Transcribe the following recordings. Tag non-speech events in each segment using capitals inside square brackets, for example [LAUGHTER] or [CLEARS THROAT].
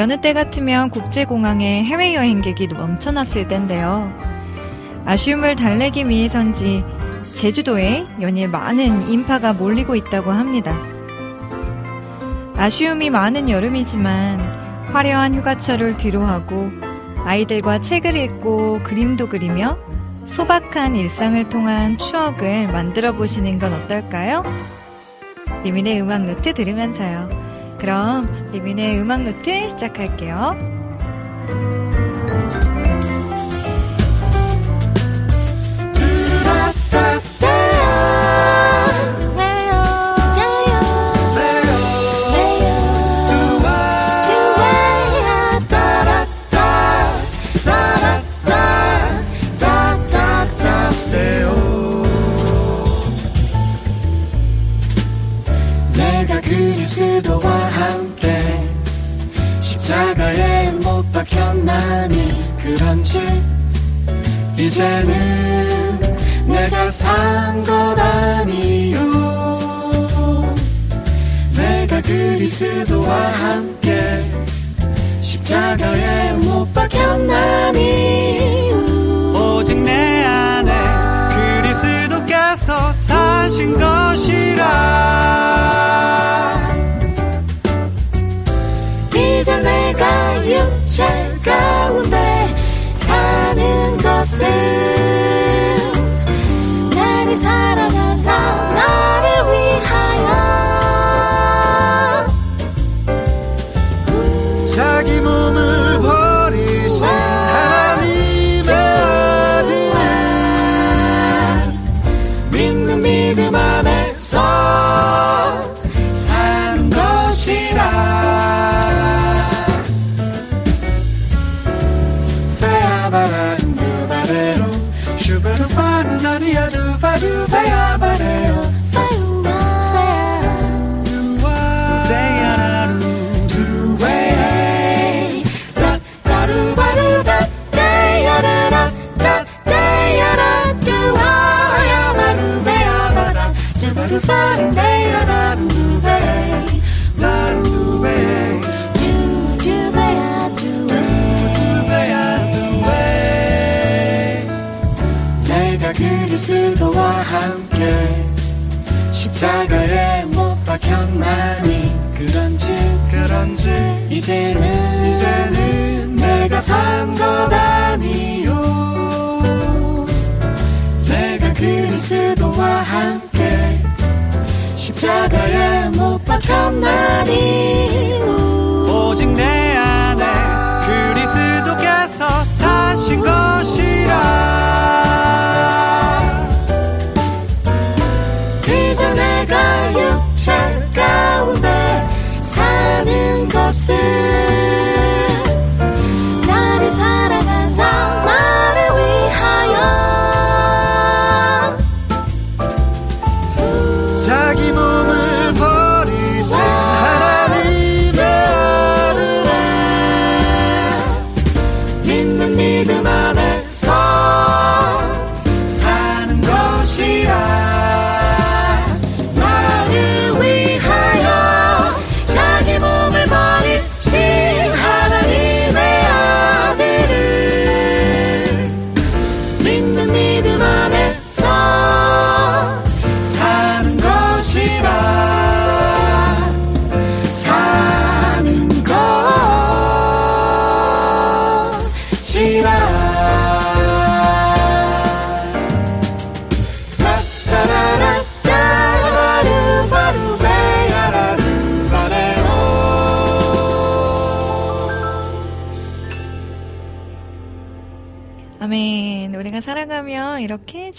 여느 때 같으면 국제공항에 해외여행객이 넘쳐났을 텐데요. 아쉬움을 달래기 위해선지 제주도에 연일 많은 인파가 몰리고 있다고 합니다. 아쉬움이 많은 여름이지만 화려한 휴가철을 뒤로하고 아이들과 책을 읽고 그림도 그리며 소박한 일상을 통한 추억을 만들어 보시는 건 어떨까요? 리민의 음악 노트 들으면서요. 그럼 리민의 음악 노트 시작할게요. 박혔나니 그런지 이제는 내가 산 것 아니요. 내가 그리스도와 함께 십자가에 못 박혔나니 오직 내 안에 그리스도께서 사신 것이라. 이제 내가 육 사 이제는 이제는 내가 산 것 아니요. 내가 그리스도와 함께 십자가에 못 박혔나니. 오직 내 사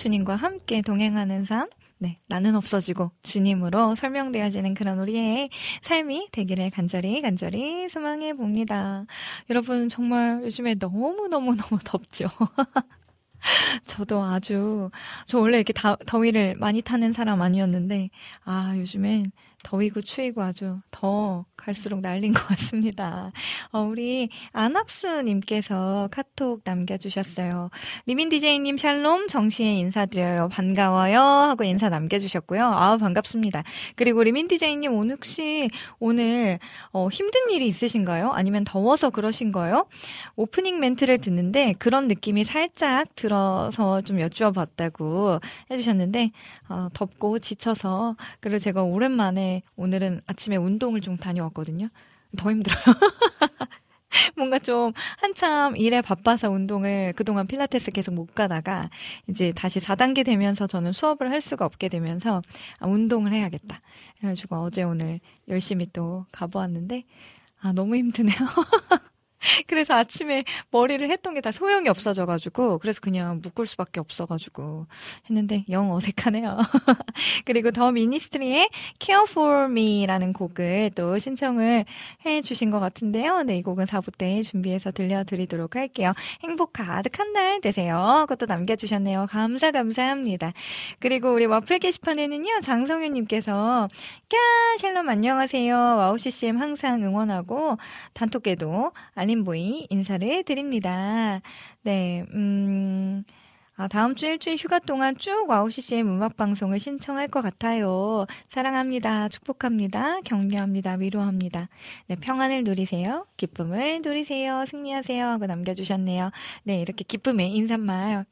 주님과 함께 동행하는 삶, 네, 나는 없어지고 주님으로 설명되어지는 그런 우리의 삶이 되기를 간절히 간절히 소망해 봅니다. 여러분 정말 요즘에 너무너무너무 [LAUGHS] 덥죠. [LAUGHS] 저도 아주 저 원래 이렇게 다, 더위를 많이 타는 사람 아니었는데 아 요즘엔 더위고 추위고 아주 더 갈수록 난린 것 같습니다. 어, 우리 안학수님께서 카톡 남겨주셨어요. 리민 디제이님 샬롬 정시에 인사드려요. 반가워요 하고 인사 남겨주셨고요. 아 반갑습니다. 그리고 리민 디제이님 오늘 혹시 오늘 어, 힘든 일이 있으신가요? 아니면 더워서 그러신 거예요? 오프닝 멘트를 듣는데 그런 느낌이 살짝 들어서 좀 여쭈어 봤다고 해주셨는데 어, 덥고 지쳐서 그리고 제가 오랜만에 오늘은 아침에 운동을 좀 다녀왔 거든요. 더 힘들어요. [LAUGHS] 뭔가 좀 한참 일에 바빠서 운동을 그동안 필라테스 계속 못 가다가 이제 다시 4단계 되면서 저는 수업을 할 수가 없게 되면서 아, 운동을 해야겠다. 그래가지고 어제 오늘 열심히 또 가보았는데 아, 너무 힘드네요. [LAUGHS] [LAUGHS] 그래서 아침에 머리를 했던 게 다 소용이 없어져가지고, 그래서 그냥 묶을 수밖에 없어가지고 했는데 영 어색하네요. [LAUGHS] 그리고 더 미니스트리의 Care for Me라는 곡을 또 신청을 해 주신 것 같은데요. 네, 이 곡은 4부 때 준비해서 들려드리도록 할게요. 행복 가득한 날 되세요. 그것도 남겨주셨네요. 감사, 감사합니다. 그리고 우리 와플 게시판에는요, 장성윤님께서, 까, 샬롬 안녕하세요. WOW CCM 항상 응원하고, 단톡에도 알림 알림보이 인사를 드립니다. 네, 음, 아, 다음 주 일주일 휴가 동안 쭉 WOW CCM 음악방송을 신청할 것 같아요. 사랑합니다. 축복합니다. 격려합니다. 위로합니다. 네, 평안을 누리세요. 기쁨을 누리세요. 승리하세요. 하고 남겨주셨네요. 네, 이렇게 기쁨의 인사말.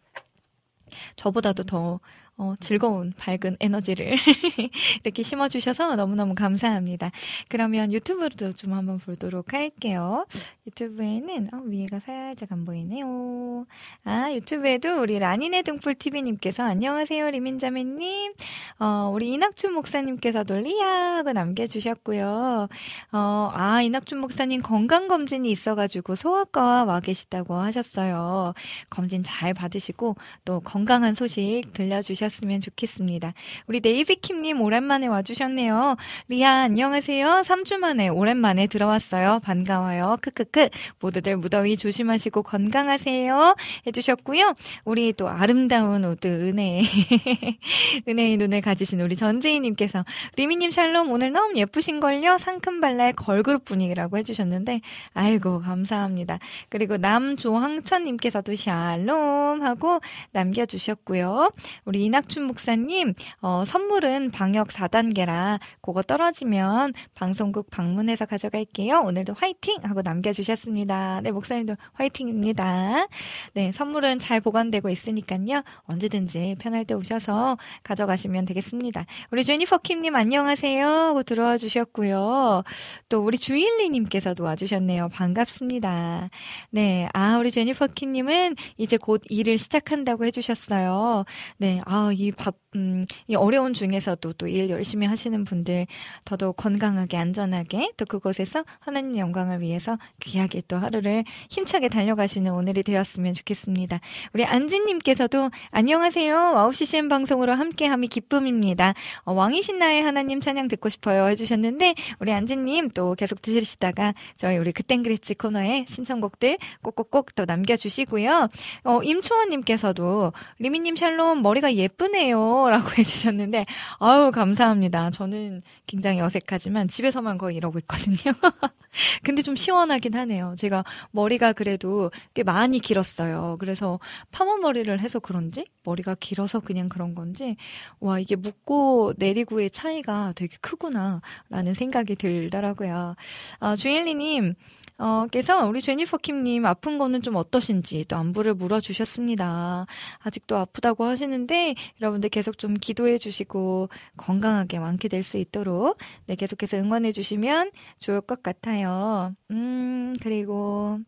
저보다도 더 어, 즐거운 밝은 에너지를 [LAUGHS] 이렇게 심어주셔서 너무너무 감사합니다. 그러면 유튜브도 좀 한번 보도록 할게요. 유튜브에는 어, 위에가 살짝 안 보이네요. 아 유튜브에도 우리 라니네 등불 TV님께서 안녕하세요 리민자매님. 어, 우리 이낙준 목사님께서도 리아 하고 남겨주셨고요. 어, 아 이낙준 목사님 건강 검진이 있어가지고 소아과 와 계시다고 하셨어요. 검진 잘 받으시고 또 건강한 소식 들려주셨. 되셨으면 좋겠습니다. 우리 네이비킴님 오랜만에 와주셨네요. 리아 안녕하세요. 3주 만에 오랜만에 들어왔어요. 반가워요. 크크크. 모두들 무더위 조심하시고 건강하세요. 해주셨고요. 우리 또 아름다운 오드 은혜 [LAUGHS] 은혜의 눈을 가지신 우리 전재희님께서 리미님 샬롬 오늘 너무 예쁘신걸요. 상큼발랄 걸그룹 분위기라고 해주셨는데 아이고 감사합니다. 그리고 남조항천님께서도 샬롬 하고 남겨주셨고요. 우리 이나 이낙춘 목사님, 어, 선물은 방역 4단계라 그거 떨어지면 방송국 방문해서 가져갈게요. 오늘도 화이팅! 하고 남겨주셨습니다. 네, 목사님도 화이팅입니다. 네, 선물은 잘 보관되고 있으니까요. 언제든지 편할 때 오셔서 가져가시면 되겠습니다. 우리 제니퍼 킴님 안녕하세요. 하고 들어와 주셨고요. 또 우리 주일리님께서도 와주셨네요. 반갑습니다. 네, 아, 우리 제니퍼 킴님은 이제 곧 일을 시작한다고 해주셨어요. 네, 아, 이 밥, 음, 이 어려운 중에서도 또 일 열심히 하시는 분들 더더욱 건강하게 안전하게 또 그곳에서 하나님 영광을 위해서 귀하게 또 하루를 힘차게 달려가시는 오늘이 되었으면 좋겠습니다. 우리 안지님께서도 안녕하세요. WOW CCM 방송으로 함께함이 기쁨입니다. 어, 왕이신 나의 하나님 찬양 듣고 싶어요 해주셨는데 우리 안지님 또 계속 들으시다가 저희 우리 그땐 그랬지 코너에 신청곡들 꼭꼭꼭 또 남겨주시고요. 어, 임초원님께서도 리미님 샬롬 머리가 예쁘네요. 라고 [LAUGHS] 해주셨는데, 아유, 감사합니다. 저는 굉장히 어색하지만 집에서만 거의 이러고 있거든요. [LAUGHS] 근데 좀 시원하긴 하네요. 제가 머리가 그래도 꽤 많이 길었어요. 그래서 파마 머리를 해서 그런지, 머리가 길어서 그냥 그런 건지, 와, 이게 묶고 내리고의 차이가 되게 크구나, 라는 생각이 들더라고요. 어, 주일리님, 어, 께서 우리 제니퍼 킴님 아픈 거는 좀 어떠신지 또 안부를 물어주셨습니다. 아직도 아프다고 하시는데 여러분들 계속 좀 기도해 주시고 건강하게 완쾌될 수 있도록 네, 계속해서 응원해 주시면 좋을 것 같아요. 음, 그리고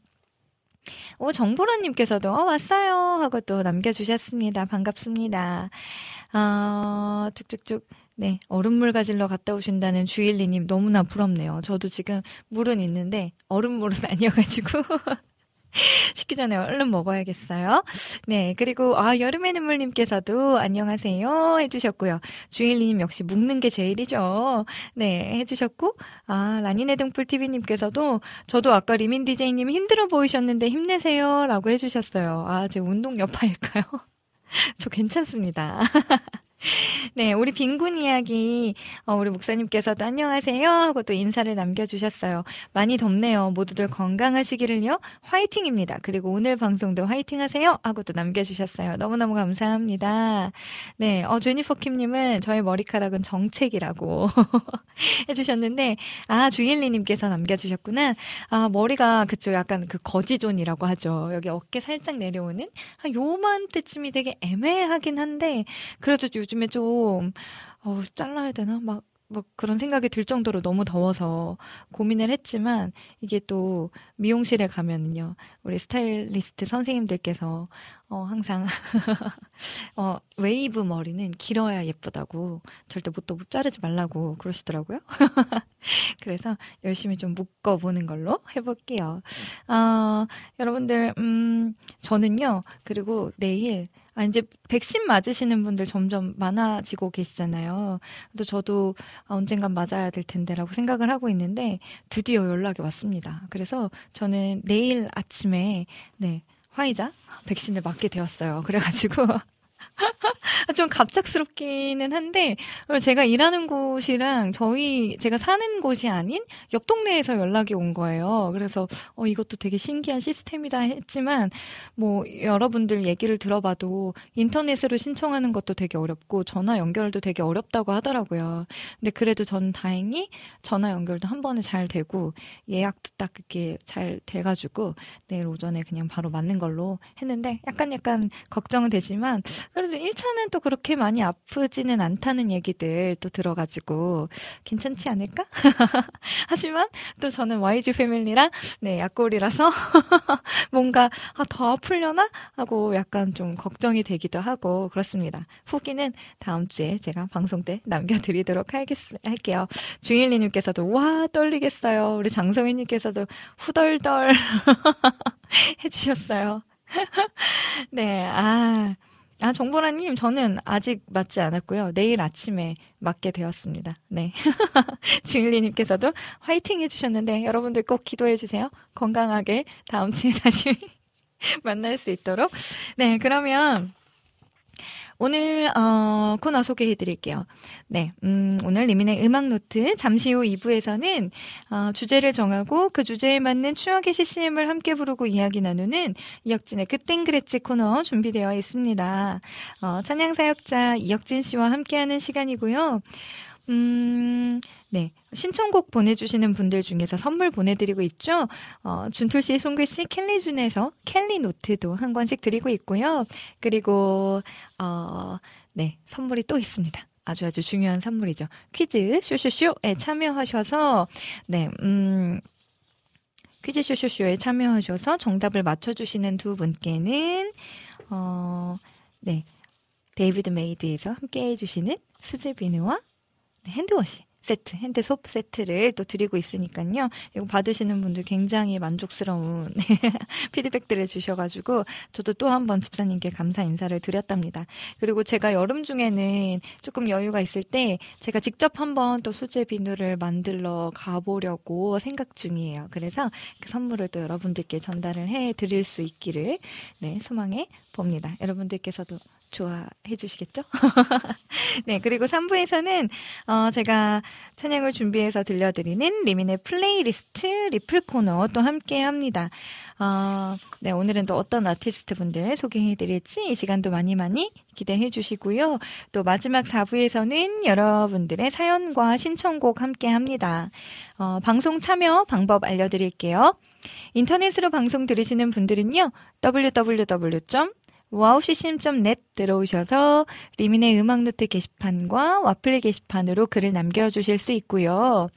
오, 정보라님께서도, 어, 왔어요. 하고 또 남겨주셨습니다. 반갑습니다. 어, 쭉쭉쭉. 네, 얼음물 가질러 갔다 오신다는 주일리님 너무나 부럽네요. 저도 지금 물은 있는데 얼음물은 [LAUGHS] 아니어가지고 [LAUGHS] 식기 전에 얼른 먹어야겠어요. 네, 그리고 아 여름의 눈물님께서도 안녕하세요 해주셨고요. 주일님 역시 묵는 게 제일이죠. 네, 해주셨고 아 라니네 등불 TV님께서도 저도 아까 리민 디제이님 힘들어 보이셨는데 힘내세요라고 해주셨어요. 아, 제 운동 여파일까요? [LAUGHS] 저 괜찮습니다. [LAUGHS] 네, 우리 빈군 이야기, 어, 우리 목사님께서도 안녕하세요 하고 또 인사를 남겨주셨어요. 많이 덥네요. 모두들 건강하시기를요. 화이팅입니다. 그리고 오늘 방송도 화이팅 하세요 하고 또 남겨주셨어요. 너무너무 감사합니다. 네, 어, 제니퍼 킴님은 저의 머리카락은 정책이라고 [LAUGHS] 해주셨는데, 아, 주일리님께서 남겨주셨구나. 아, 머리가 그쪽 약간 그 거지존이라고 하죠. 여기 어깨 살짝 내려오는 한 요만때쯤이 되게 애매하긴 한데, 그래도 요즘 요즘에 좀, 어, 잘라야 되나? 막, 뭐 그런 생각이 들 정도로 너무 더워서 고민을 했지만 이게 또 미용실에 가면은요 우리 스타일리스트 선생님들께서 어 항상 [LAUGHS] 어 웨이브 머리는 길어야 예쁘다고 절대 못도 못 자르지 말라고 그러시더라고요. [LAUGHS] 그래서 열심히 좀 묶어 보는 걸로 해볼게요. 어 여러분들 음 저는요 그리고 내일 아, 이제 백신 맞으시는 분들 점점 많아지고 계시잖아요. 또 저도 언젠간 맞아야 될 텐데라고 생각을 하고 있는데 드디어 연락이 왔습니다. 그래서 저는 내일 아침에 네, 화이자 백신을 맞게 되었어요. 그래가지고 [LAUGHS] 좀 갑작스럽기는 한데 제가 일하는 곳이랑 저희 제가 사는 곳이 아닌 옆 동네에서 연락이 온 거예요. 그래서 어 이것도 되게 신기한 시스템이다 했지만 뭐 여러분들 얘기를 들어봐도 인터넷으로 신청하는 것도 되게 어렵고 전화 연결도 되게 어렵다고 하더라고요. 근데 그래도 저는 다행히 전화 연결도 한 번에 잘 되고 예약도 딱 이렇게 잘 돼가지고 내일 오전에 그냥 바로 맞는 걸로 했는데 약간 약간 걱정은 되지만 그래도 1차는 또 그렇게 많이 아프지는 않다는 얘기들 또 들어가지고 괜찮지 않을까? [LAUGHS] 하지만 또 저는 YG 패밀리랑 네, 약골이라서 [LAUGHS] 뭔가 아, 더 아플려나? 하고 약간 좀 걱정이 되기도 하고 그렇습니다. 후기는 다음 주에 제가 방송 때 남겨드리도록 하겠, 할게요. 주일리님께서도 와 떨리겠어요. 우리 장성희님께서도 후덜덜 [LAUGHS] 해주셨어요. 네, 아. 아, 정보라님, 저는 아직 맞지 않았고요. 내일 아침에 맞게 되었습니다. 네. [LAUGHS] 주일리님께서도 화이팅 해주셨는데, 여러분들 꼭 기도해주세요. 건강하게 다음 주에 [LAUGHS] 다시 만날 수 있도록. 네, 그러면, 오늘 어, 코너 소개해 드릴게요. 네, 음, 오늘 리민의 음악 노트 잠시 후 2부에서는 어, 주제를 정하고 그 주제에 맞는 추억의 CCM을 함께 부르고 이야기 나누는 이혁진의 그땐 그랬지 코너 준비되어 있습니다. 어, 찬양 사역자 이혁진 씨와 함께하는 시간이고요. 음, 네. 신청곡 보내주시는 분들 중에서 선물 보내드리고 있죠. 어, 준툴 씨, 송글 씨, 캘리 준에서 캘리 노트도 한 권씩 드리고 있고요. 그리고, 어, 네. 선물이 또 있습니다. 아주 아주 중요한 선물이죠. 퀴즈 쇼쇼쇼에 참여하셔서, 네, 음, 퀴즈 쇼쇼쇼에 참여하셔서 정답을 맞춰주시는 두 분께는, 어, 네. David Made에서 함께 해주시는 수제 비누와 네, hand wash 세트, hand soap 세트를 또 드리고 있으니까요. 이거 받으시는 분들 굉장히 만족스러운 [LAUGHS] 피드백들을 주셔가지고 저도 또 한 번 집사님께 감사 인사를 드렸답니다. 그리고 제가 여름 중에는 조금 여유가 있을 때 제가 직접 한번 또 수제 비누를 만들러 가보려고 생각 중이에요. 그래서 그 선물을 또 여러분들께 전달을 해 드릴 수 있기를 네, 소망해 봅니다. 여러분들께서도 좋아해 주시겠죠? [LAUGHS] 네, 그리고 3부에서는, 어, 제가 찬양을 준비해서 들려드리는 리민의 플레이리스트 리플 코너 또 함께 합니다. 어, 네, 오늘은 또 어떤 아티스트 분들 소개해 드릴지 이 시간도 많이 많이 기대해 주시고요. 또 마지막 4부에서는 여러분들의 사연과 신청곡 함께 합니다. 어, 방송 참여 방법 알려드릴게요. 인터넷으로 방송 들으시는 분들은요, www. 와우CCM.net 들어오셔서 리민의 음악노트 게시판과 와플 게시판으로 글을 남겨주실 수 있고요.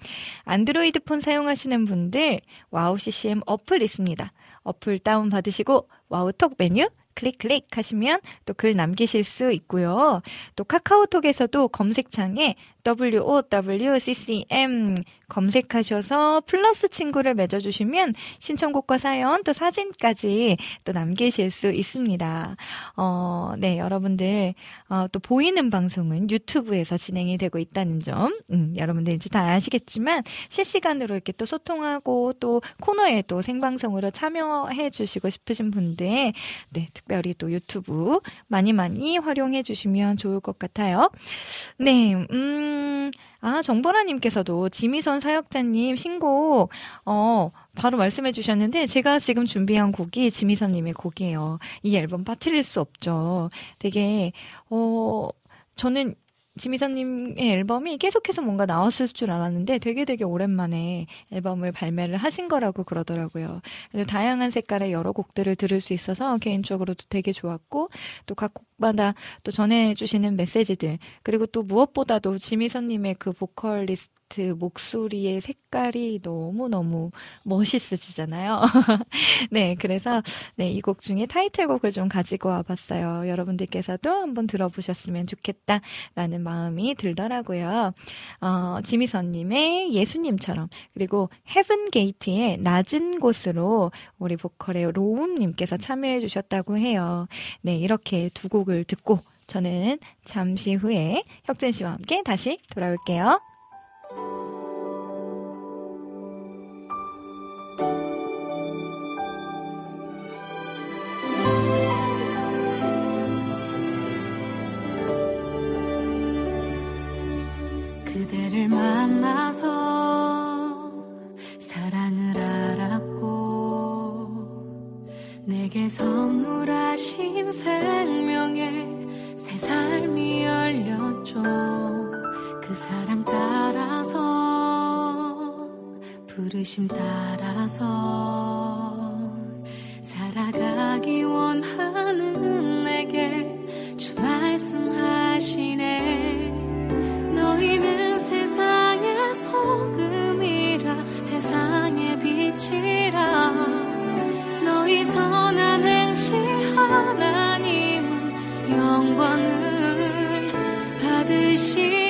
안드로이드 폰 사용하시는 분들 WOW CCM 어플 있습니다. 어플 다운받으시고 WOW톡 메뉴 클릭 클릭 하시면 또 글 남기실 수 있고요. 또 카카오톡에서도 검색창에 WOWCCM 검색하셔서 플러스 친구를 맺어주시면 신청곡과 사연 또 사진까지 또 남기실 수 있습니다. 어, 네, 여러분들, 어, 또 보이는 방송은 유튜브에서 진행이 되고 있다는 점, 음, 여러분들 이제 다 아시겠지만 실시간으로 이렇게 또 소통하고 또 코너에 또 생방송으로 참여해 주시고 싶으신 분들, 네, 특별히 또 유튜브 많이 많이 활용해 주시면 좋을 것 같아요. 네, 음, 아, 정보라님께서도 지미선 사역자님 신곡, 어, 바로 말씀해 주셨는데, 제가 지금 준비한 곡이 지미선 님의 곡이에요. 이 앨범 빠뜨릴 수 없죠. 되게, 어, 저는 지미선님의 앨범이 계속해서 뭔가 나왔을 줄 알았는데 되게 되게 오랜만에 앨범을 발매를 하신 거라고 그러더라고요. 다양한 색깔의 여러 곡들을 들을 수 있어서 개인적으로도 되게 좋았고 또 각 곡마다 또 전해주시는 메시지들 그리고 또 무엇보다도 지미선님의 그 보컬리스트 목소리의 색깔이 너무 너무 멋있으시잖아요. [LAUGHS] 네, 그래서 네, 이 곡 중에 타이틀곡을 좀 가지고 와봤어요. 여러분들께서도 한번 들어보셨으면 좋겠다라는 마음이 들더라고요. 어, 지미선님의 예수님처럼 그리고 헤븐 게이트의 낮은 곳으로 우리 보컬의 로운님께서 참여해 주셨다고 해요. 네, 이렇게 두 곡을 듣고 저는 잠시 후에 혁진 씨와 함께 다시 돌아올게요. 그대를 만나서 사랑을 알았고 내게 선물하신 생명의 새 삶이 열렸죠. 그 사랑 따라서 부르심 따라서 살아가기 원하는 내게 주 말씀하시네. 너희는 세상의 소금이라 세상의 빛이라 너희 선한 행실 하나님은 영광을 받으시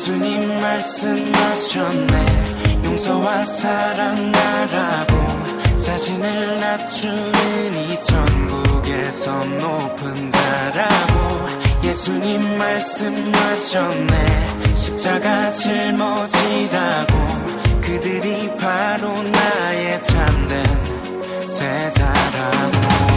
예수님 말씀하셨네. 용서와 사랑 나라고 자신을 낮추는 이 천국에서 높은 자라고 예수님 말씀하셨네. 십자가 짊어지라고 그들이 바로 나의 참된 제자라고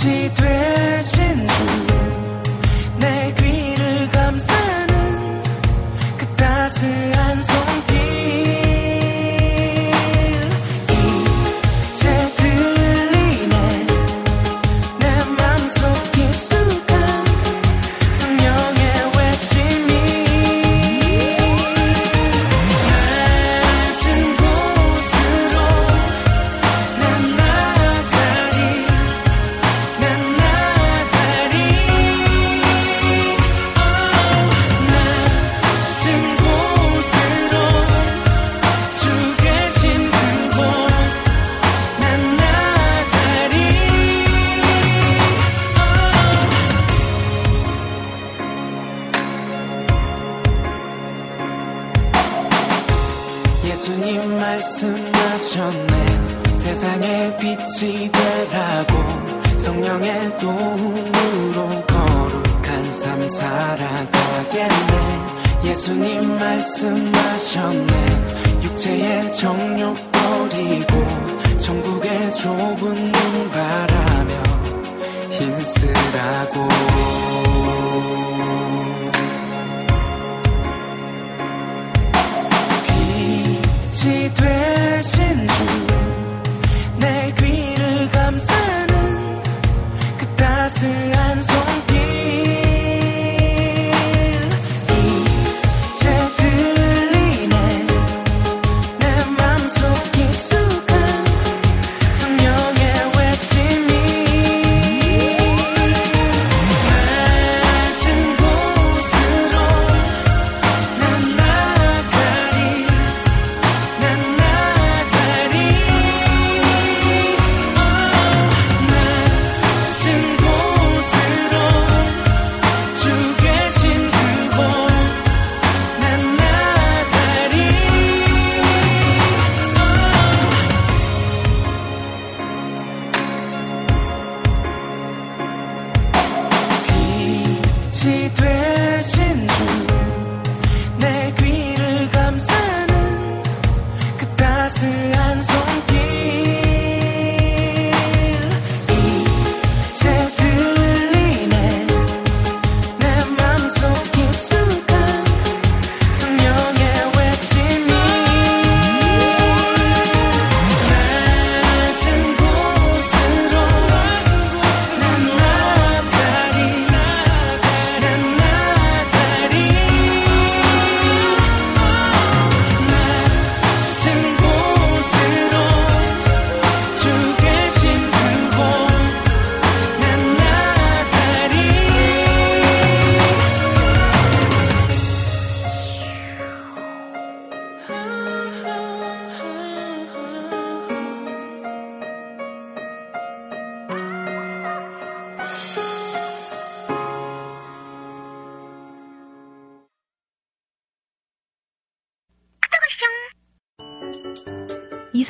빛이 되신 주내 귀를 감싸는 그 따스한 손 되라고 성령의 도움으로 거룩한 삶 살아가겠네. 예수님 말씀하셨네. 육체의 정욕 버리고 천국의 좁은 문 바라며 힘쓰라고. 빛이 되신 주내귀 를 감싸는 그 따스한 손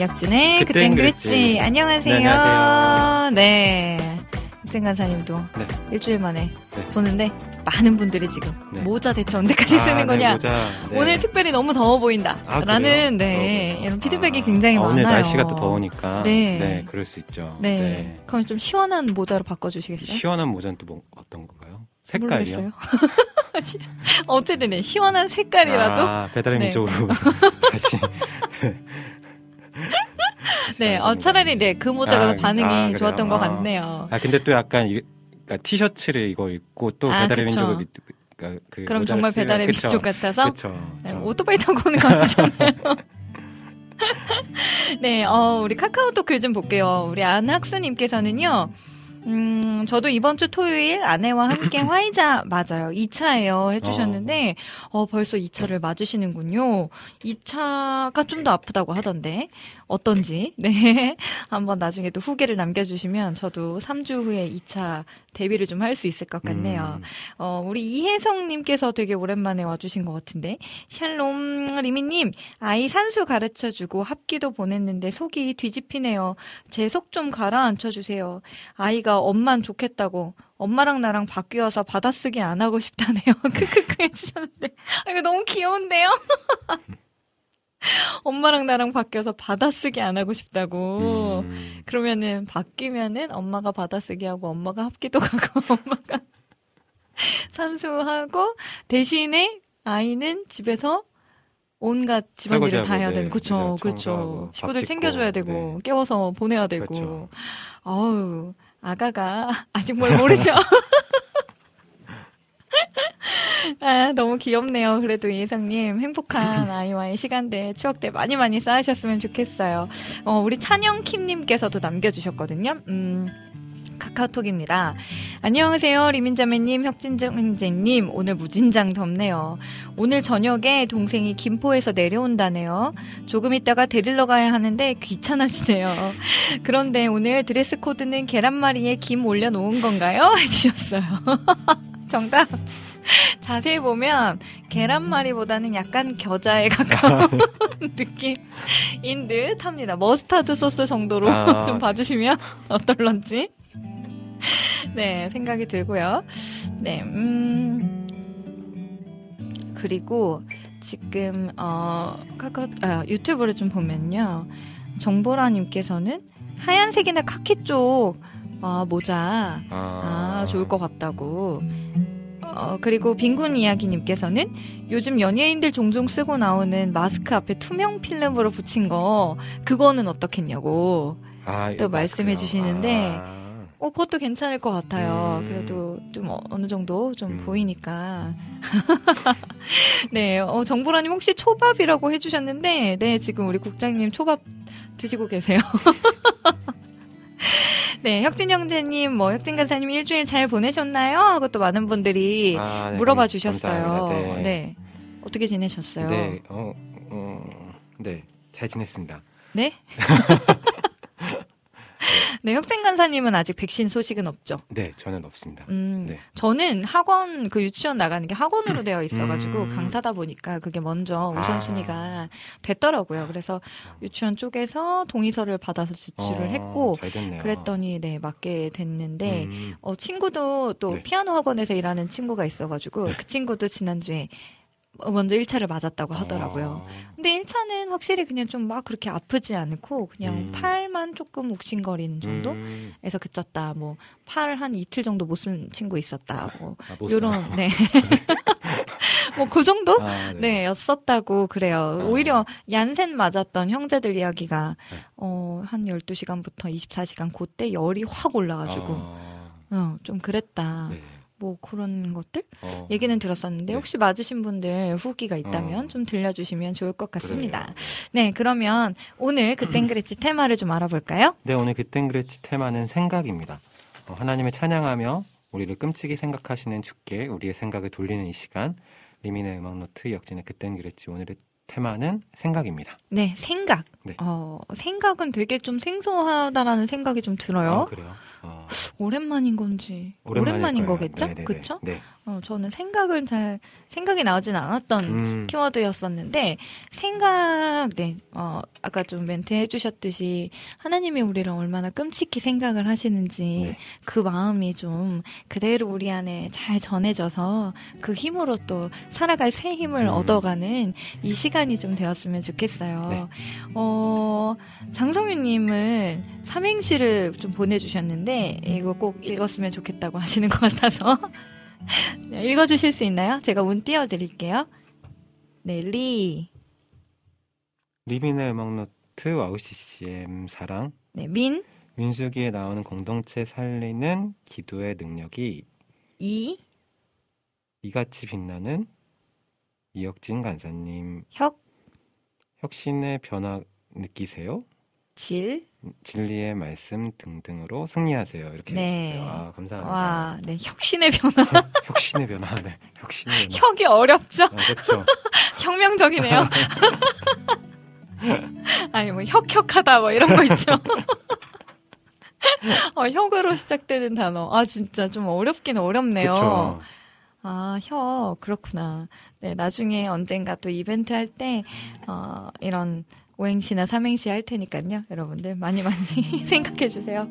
약진의 그땐 그땐 그랬지. 그랬지. 안녕하세요. 네, 안녕하세요. 네. 육진 간사님도 네. 일주일 만에 네. 보는데 많은 분들이 지금 네. 모자 대체 언제까지 아, 쓰는 네, 거냐. 모자. 네. 오늘 특별히 너무 더워 보인다. 아, 라는? 네. 이런 피드백이 아, 굉장히 아, 많아요. 오늘 날씨가 또 더우니까. 네. 네. 그럴 수 있죠. 네. 그럼 좀 시원한 모자로 바꿔주시겠어요? 시원한 모자는 또 뭐, 어떤 건가요? 색깔이요? [LAUGHS] 어쨌든 네, 시원한 색깔이라도 아, 배달의 네. 민족으로 [LAUGHS] 다시. [LAUGHS] 네, 어, 차라리 네, 그 모자가 아, 반응이 아? 좋았던 것 아. 같네요. 아, 근데 또 약간 이, 그러니까 티셔츠를 이거 입고 또 아, 배달의. 민족을 입- 그러니까 그 그럼 정말 쓰면- 배달의 그쵸. 민족 같아서 그쵸. 네, 좀- 오토바이 타고 오는 거 아니잖아요. [LAUGHS] 네, 어, 우리 카카오톡 글 좀 볼게요. 우리 안학수님께서는요, 음, 저도 이번 주 토요일 아내와 함께 [CLEARS THROAT] 화이자 맞아요. 2차예요. 해주셨는데, 어, 벌써 2차를 맞으시는군요. 2차가 좀 더 아프다고 하던데, 어떤지, [LAUGHS] 네. 한번 나중에 또 후기를 남겨주시면 저도 3주 후에 2차 데뷔를 좀 할 수 있을 것 같네요. 음, 어, 우리 이혜성님께서 되게 오랜만에 와주신 것 같은데. 샬롬, 리미님, 아이 산수 가르쳐 주고 합기도 보냈는데 속이 뒤집히네요. 제 속 좀 가라앉혀 주세요. 아이가 엄만 좋겠다고. 엄마랑 나랑 바뀌어서 받아쓰기 안 하고 싶다네요. [LAUGHS] 크크크 해주셨는데. 아, 이거 너무 귀여운데요? [LAUGHS] [LAUGHS] 엄마랑 나랑 바뀌어서 받아쓰기 안 하고 싶다고. 음, 그러면은 바뀌면은 엄마가 받아쓰기 하고 엄마가 합기도 [LAUGHS] 가고 엄마가 산수하고 대신에 아이는 집에서 온갖 집안일을 다 해야 네, 되는 그쵸 그죠. 그쵸 청소하고, 밥 식구들 챙겨줘야 되고 네. 깨워서 보내야 되고 그쵸. 아우 아가가 아직 뭘 모르죠 [LAUGHS] [LAUGHS] 아, 너무 귀엽네요. 그래도 예상님 행복한 [LAUGHS] 아이와의 시간들, 추억들 많이 많이 쌓으셨으면 좋겠어요. 어, 우리 찬영킴님께서도 남겨주셨거든요. 음, 카카오톡입니다. 안녕하세요, 리민자매님, 혁진정 형제님. 오늘 무진장 덥네요. 오늘 저녁에 동생이 김포에서 내려온다네요. 조금 있다가 데리러 가야 하는데 귀찮아지네요. [LAUGHS] 그런데 오늘 드레스 코드는 계란말이에 김 올려놓은 건가요? 해주셨어요. 정답. [LAUGHS] 자세히 보면 계란말이보다는 약간 겨자에 [LAUGHS] 가까운 [LAUGHS] 느낌인 듯 합니다. 머스타드 소스 정도로 아. 좀 봐주시면 어떨런지. 네, 생각이 들고요. 네, 음. 그리고 지금, 어, 카카오, 아, 유튜브를 좀 보면요. 정보라님께서는 하얀색이나 카키 쪽, 어, 모자, 아, 좋을 것 같다고. 어, 그리고 빈군 이야기님께서는 요즘 연예인들 종종 쓰고 나오는 마스크 앞에 투명 필름으로 붙인 거, 그거는 어떻겠냐고. 아, 또 말씀해. 주시는데 아, 어, 그것도 괜찮을 것 같아요. 음. 그래도 좀 어- 어느 정도 좀 음. 보이니까. [LAUGHS] 네, 어, 정보라님 혹시 초밥이라고 해주셨는데, 네, 지금 우리 국장님 초밥 드시고 계세요. [LAUGHS] [LAUGHS] 네, 혁진 형제님, 뭐, 혁진 간사님 일주일 잘 보내셨나요? 하고 또 많은 분들이 아, 네, 물어봐 감- 주셨어요. 감사합니다. 네. 어떻게 지내셨어요? 네, 어, 어, 네, 잘 지냈습니다. 네? [LAUGHS] 네, 혁진 간사님은 아직 백신 소식은 없죠. 네, 저는 없습니다. 음, 네. 저는 학원 그 유치원 나가는 게 학원으로 [CLEARS THROAT] 되어 있어가지고 음. 강사다 보니까 그게 먼저 아. 우선순위가 됐더라고요. 그래서 유치원 쪽에서 동의서를 받아서 제출을 어, 했고. 그랬더니 네 맞게 됐는데 음, 어 친구도 또 네. 피아노 학원에서 일하는 친구가 있어가지고 그 친구도 지난주에 먼저 1차를 맞았다고 하더라고요. 어, 근데 1차는 확실히 그냥 좀 막 그렇게 아프지 않고 그냥 음. 팔만 조금 욱신거리는 정도? 음, 에서 그쳤다. 뭐 팔 한 이틀 정도 못 쓴 친구 있었다. 뭐 아, 못 요런 네. [LAUGHS] 뭐 그 정도? 아, 네, 였었다고 그래요. 아. 오히려 얀센 맞았던 형제들 이야기가 네. 어, 한 12시간부터 24시간 그때 열이 확 올라 가지고 아, 어, 좀 그랬다. 네. 뭐 그런 것들 어, 얘기는 들었었는데 네. 혹시 맞으신 분들 후기가 있다면 어. 좀 들려주시면 좋을 것 같습니다. 그래요. 네, 그러면 오늘 그땐 그랬지 [CLEARS THROAT] 테마를 좀 알아볼까요? 네, 오늘 그땐 그랬지 테마는 생각입니다. 어, 하나님을 찬양하며 우리를 끔찍이 생각하시는 주께 우리의 생각을 돌리는 이 시간 리민의 음악 노트 혁진의 그땐 그랬지 오늘의 테마는 생각입니다. 네, 생각. 네. 어, 생각은 되게 좀 생소하다라는 생각이 좀 들어요. 아, 그래요? 어, 오랜만인 건지 오랜만인 거예요. 거겠죠? 네네네. 그렇죠? 네. 어, 저는 생각을 잘 생각이 나오진 않았던 음, 키워드였었는데 생각 네 어, 아까 좀 멘트 해주셨듯이 하나님이 우리를 얼마나 끔찍히 생각을 하시는지 네. 그 마음이 좀 그대로 우리 안에 잘 전해져서 그 힘으로 또 살아갈 새 힘을 음. 얻어가는 이 시간이 좀 되었으면 좋겠어요. 네. 어 장성윤님은 삼행시를 좀 보내주셨는데 이거 꼭 읽었으면 좋겠다고 [LAUGHS] 하시는 것 같아서. [LAUGHS] 네, 읽어주실 수 있나요? 제가 운 띄워드릴게요. 네, 리, 리민의 음악 노트 WOW CCM 사랑. 네, 민, 민수기에 나오는 공동체 살리는 기도의 능력이 이, 이같이 빛나는 이혁진 간사님. 혁, 혁신의 변화 느끼세요? 질. 진리의 말씀 등등으로 승리하세요. 이렇게 네. 해주세요. 아, 감사합니다. 와, 네, 혁신의 변화. [LAUGHS] 혁신의 변화. 네. 혁신의 변화. 혁이 어렵죠? 아, 그렇죠. [LAUGHS] 혁명적이네요. [LAUGHS] 아니, 뭐, 혁혁하다, 뭐, 이런 거 있죠. 어, 혁으로 시작되는 단어. 아, 진짜 좀 어렵긴 어렵네요. 아, 혀, 그렇구나. 네, 나중에 언젠가 또 이벤트 할 때, 어, 이런 오행시나 삼행시 할 테니까요. 여러분들 많이 많이 [LAUGHS] 생각해 주세요.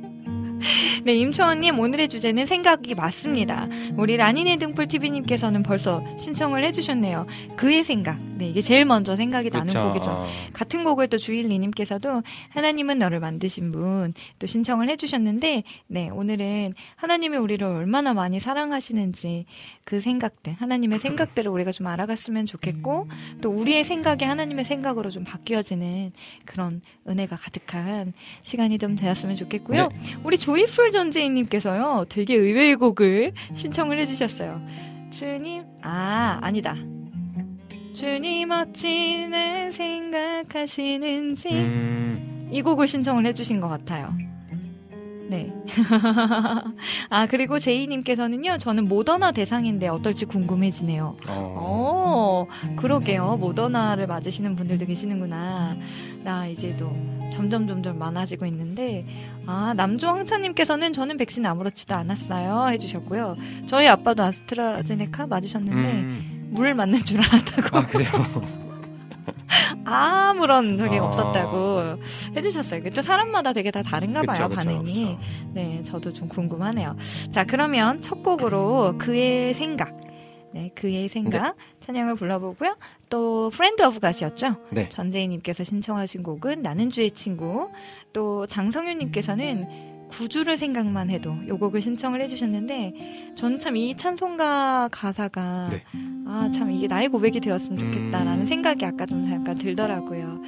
[LAUGHS] 네, 임초원님 오늘의 주제는 생각이 맞습니다. 우리 라니네 등불 TV님께서는 벌써 신청을 해주셨네요. 그의 생각. 네, 이게 제일 먼저 생각이 나는 그렇죠. 곡이죠. 어, 같은 곡을 또 주일리님께서도 하나님은 너를 만드신 분 또 신청을 해주셨는데, 네, 오늘은 하나님이 우리를 얼마나 많이 사랑하시는지 그 생각들, 하나님의 생각들을 우리가 좀 알아갔으면 좋겠고, 또 우리의 생각이 하나님의 생각으로 좀 바뀌어지는 그런 은혜가 가득한 시간이 좀 되었으면 좋겠고요. 우리 조이풀 존재인님께서요, 되게 의외의 곡을 신청을 해주셨어요. 주님, 아, 아니다. 주님 어찌는 생각하시는지 음, 이 곡을 신청을 해주신 것 같아요. 네. [LAUGHS] 아 그리고 제이님께서는요. 저는 모더나 대상인데 어떨지 궁금해지네요. 어, 어, 그러게요. 모더나를 맞으시는 분들도 계시는구나. 나 이제 또 점점 점점 많아지고 있는데, 아, 남조황차님께서는 저는 백신 아무렇지도 않았어요. 해주셨고요. 저희 아빠도 아스트라제네카 맞으셨는데, 음, 물 맞는 줄 알았다고. 아, 그래요? [LAUGHS] 아무런 적이 아. 없었다고 해주셨어요. 이게 또 사람마다 되게 다 다른가 봐요, 그쵸, 그쵸, 반응이. 그쵸. 네, 저도 좀 궁금하네요. 자, 그러면 첫 곡으로 그의 생각. 네, 그의 생각 찬양을 불러보고요. 또 Friend of God이었죠. 네. 전재희님께서 신청하신 곡은 나는 주의 친구. 또 장성윤님께서는 구주를 생각만 해도 요 곡을 신청을 해주셨는데 저는 참 이 찬송가 가사가 네. 아참 이게 나의 고백이 되었으면 좋겠다라는 음. 생각이 아까 좀 잠깐 들더라고요.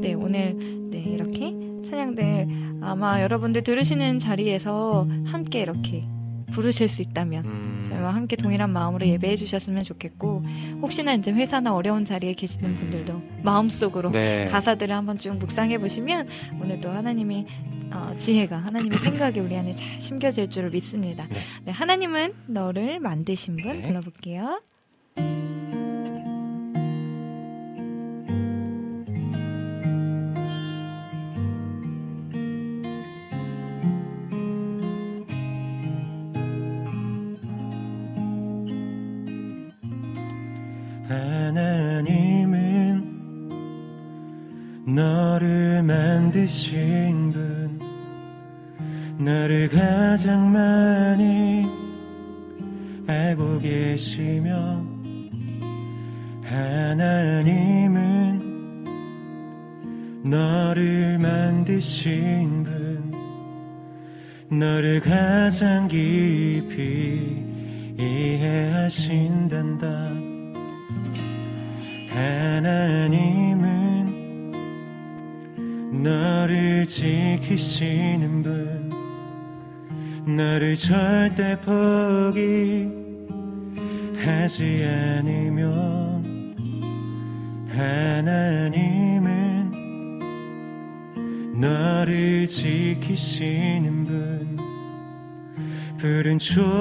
네 오늘 네 이렇게 찬양들 아마 여러분들 들으시는 자리에서 함께 이렇게 부르실 수 있다면 음, 저희와 함께 동일한 마음으로 예배해 주셨으면 좋겠고 혹시나 이제 회사나 어려운 자리에 계시는 분들도 마음속으로 네. 가사들을 한번 쭉 묵상해 보시면 오늘도 하나님이 어, 지혜가 하나님의 [CLEARS THROAT] 생각이 우리 안에 잘 심겨질 줄을 믿습니다. 네. 네, 하나님은 너를 만드신 분 네. 불러볼게요. 너를 만드신 분 너를 가장 많이 알고 계시며 하나님은 너를 만드신 분 너를 가장 깊이 이해하신단다. 하나님은 너를 지키시는 분 너를 절대 포기하지 않으면 하나님은 너를 지키시는 분 푸른 초장으로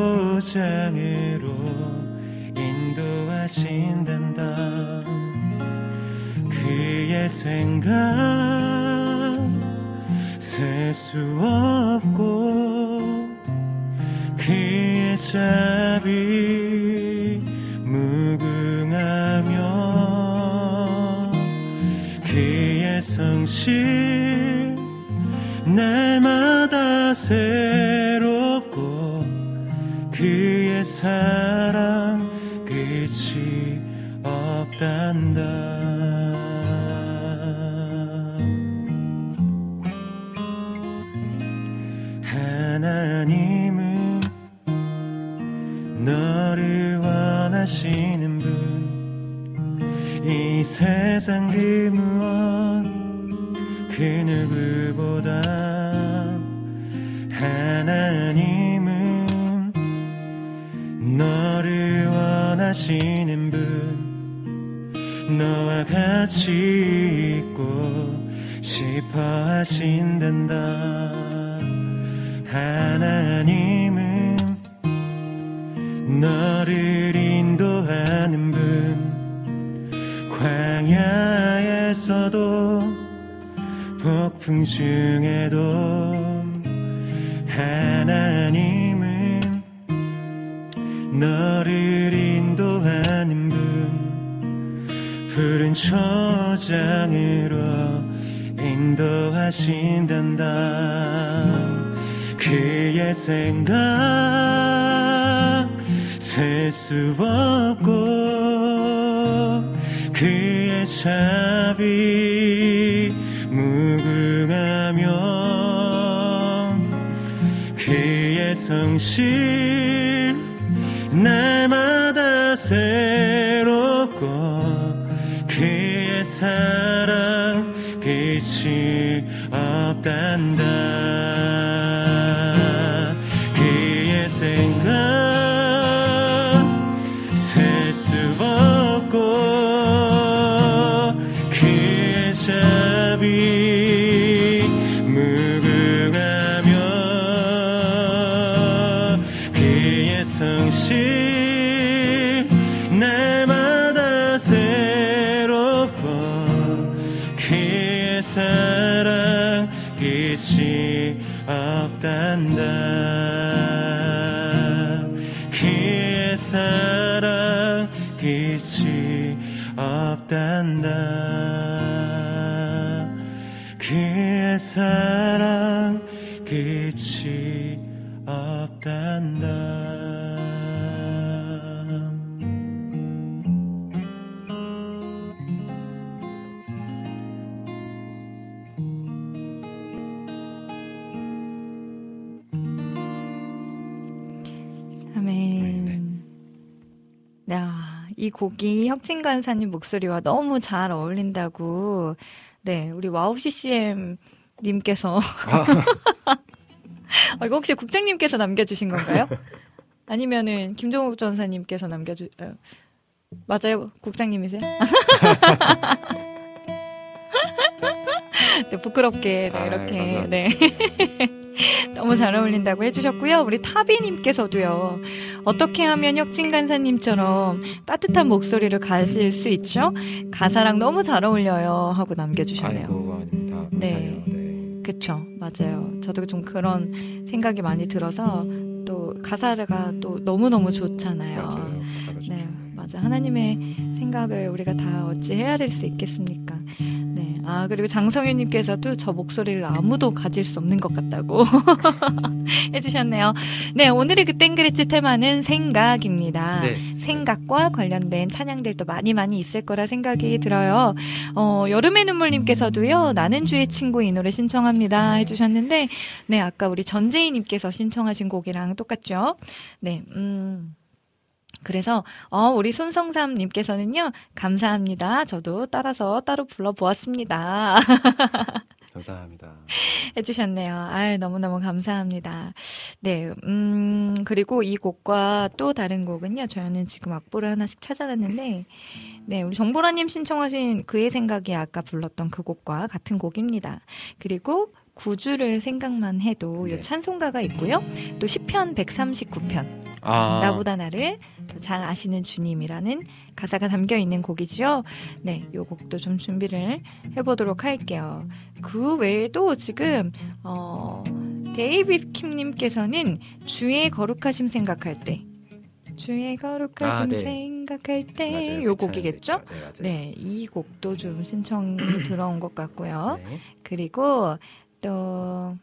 인도하신단다. 그의 생각 셀 수 없고 그의 자비 무궁하며 그의 성실 날마다 새롭고 그의 사랑 끝이 없단다 원하시는 분 이 세상 그 무엇 그 누구보다 하나님은 너를 원하시는 분 너와 같이 있고 싶어 하신단다. 하나님은 너를 광야에서도 폭풍 중에도 하나님은 너를 인도하는 분 푸른 초장으로 인도하신단다. 그의 생각 셀 수 없고 자비 무궁하며 그의 성실 날마다 새롭고 그의 사랑 끝이 없단다 없단다. 그의 사 이 곡이 혁진 간사님 목소리와 너무 잘 어울린다고. 네, 우리 와우 CCM 님께서 어, 이거 혹시 국장님께서 남겨주신 건가요? 아니면은 김종욱 전사님께서 남겨주 어, 맞아요, 국장님이세요? [LAUGHS] 네, 부끄럽게 네, 아, 이렇게 감사합니다. 네. [LAUGHS] 너무 잘 어울린다고 해주셨고요. 우리 타비님께서도요. 어떻게 하면 혁진 간사님처럼 따뜻한 목소리를 가질 수 있죠? 가사랑 너무 잘 어울려요. 하고 남겨주셨네요. 아이고 아닙니다 네. 네. 그쵸, 맞아요. 저도 좀 그런 생각이 많이 들어서 또 가사가 또 너무너무 좋잖아요. 맞아요 네, 맞아. 하나님의 생각을 우리가 다 어찌 헤아릴 수 있겠습니까? 네. 아, 그리고 장성윤님께서도 저 목소리를 아무도 가질 수 없는 것 같다고 [LAUGHS] 해주셨네요. 네, 오늘의 그땐 그랬지 테마는 생각입니다. 네. 생각과 관련된 찬양들도 많이 많이 있을 거라 생각이 들어요. 어, 여름의 눈물님께서도요, 나는 주의 친구 이 노래 신청합니다 해주셨는데, 네, 아까 우리 전재희님께서 신청하신 곡이랑 똑같죠? 네, 음. 그래서 어 우리 손성삼님께서는요 감사합니다. 저도 따라서 따로 불러보았습니다. [LAUGHS] 감사합니다. 해주셨네요. 아유, 너무너무 감사합니다. 네, 음, 그리고 이 곡과 또 다른 곡은요, 저는 지금 악보를 하나씩 찾아냈는데, 네, 우리 정보라님 신청하신 그의 생각이 아까 불렀던 그 곡과 같은 곡입니다. 그리고 구주를 생각만 해도 네. 요 찬송가가 있고요. 또 시편 139편, 아, 나보다 나를 더잘 아시는 주님이라는 가사가 담겨 있는 곡이죠. 네, 요 곡도 좀 준비를 해보도록 할게요. 그 외에도 지금 어, 데이비 킴님께서는 주의 거룩하심 생각할 때, 주의 거룩하심 아, 네. 생각할 때. 요그 곡이겠죠? 네. 네, 이 곡도 좀 신청이 [CLEARS THROAT] 들어온 것 같고요. 네. 그리고 또,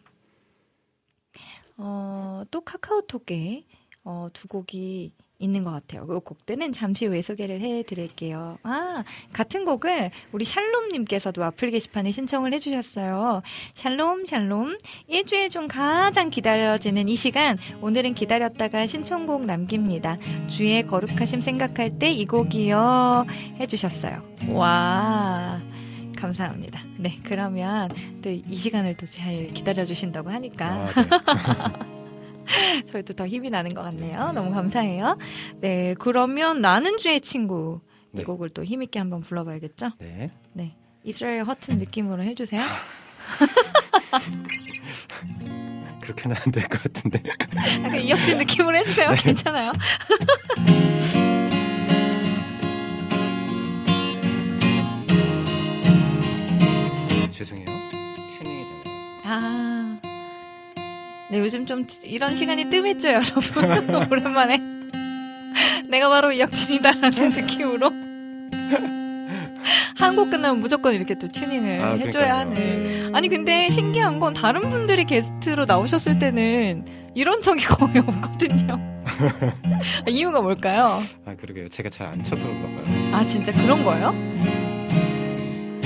어, 또 카카오톡에 어, 두 곡이 있는 것 같아요. 그 곡들은 잠시 후에 소개를 해드릴게요. 아, 같은 곡을 우리 샬롬님께서도 와플 게시판에 신청을 해주셨어요. 샬롬, 샬롬. 일주일 중 가장 기다려지는 이 시간, 오늘은 기다렸다가 신청곡 남깁니다. 주의 거룩하심 생각할 때 이 곡이요. 해주셨어요. 와. 감사합니다. 네, 그러면 또 이 시간을 또 잘 기다려주신다고 하니까 아, 네. [LAUGHS] 저희도 더 힘이 나는 것 같네요. 너무 감사해요. 네, 그러면 나는 주의 친구 이 네. 곡을 또 힘있게 한번 불러봐야겠죠? 네. 네, 이스라엘 허튼 느낌으로 해주세요. [LAUGHS] 그렇게는 안 될 것 같은데. [LAUGHS] 약간 이혁진 느낌으로 해주세요. 네. 괜찮아요? 죄송해요. 튜닝이 되네요. 아, 네 요즘 좀 이런 시간이 뜸했죠, 여러분. [LAUGHS] 오랜만에 내가 바로 이혁진이다라는 [LAUGHS] 느낌으로. 한국 끝나면 무조건 이렇게 또 튜닝을 아, 해줘야 그러니까요. 하는 네. 아니 근데 신기한 건 다른 분들이 게스트로 나오셨을 때는 이런 적이 [LAUGHS] 거의 없거든요. 이유가 뭘까요? 아, 그러게요. 제가 잘 안 쳐서 그런가 봐요. 아 진짜 그런 거예요?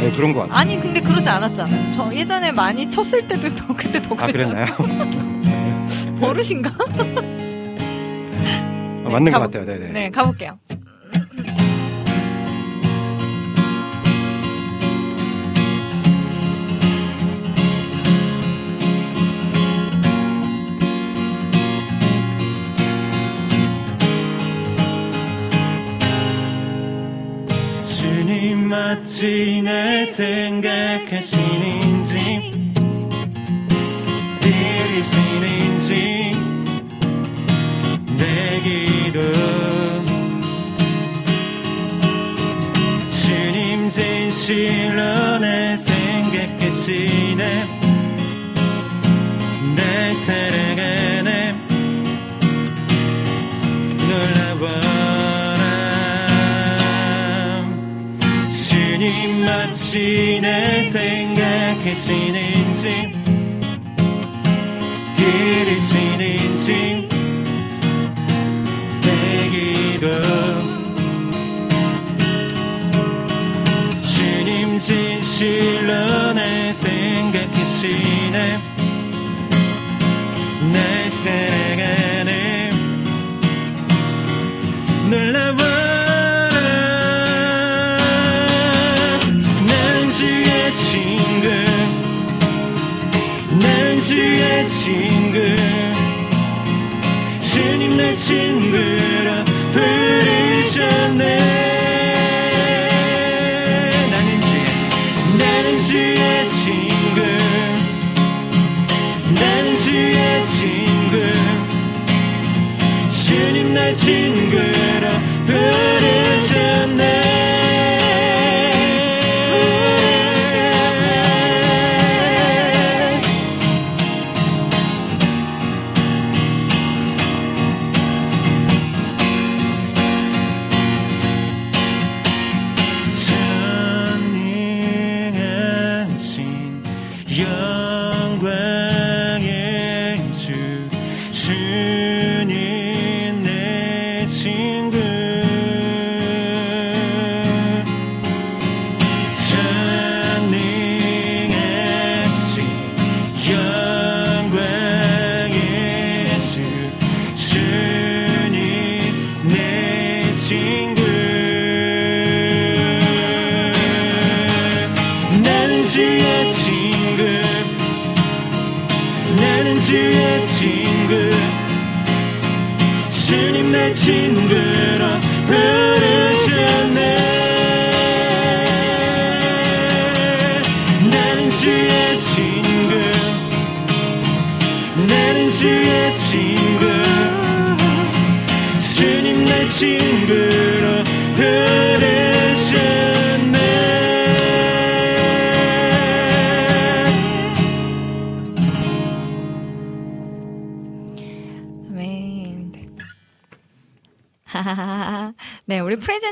네, 그런 것 같아요. 아니 근데 그러지 않았잖아요. 저 예전에 많이 쳤을 때도 더 [LAUGHS] 그때 더 아. 그랬나요? [LAUGHS] 버릇인가? 아, 맞는 가보- 것 같아요. 네네. 네 가볼게요. 마치 날 생각하시는지 들으시는지 내 기도. 주님 진실로 날 생각하시네 마치 날 생각하시는지 들으시는지 내 기도. 주님 진실로 날 생각하시네 친구로 부르셨네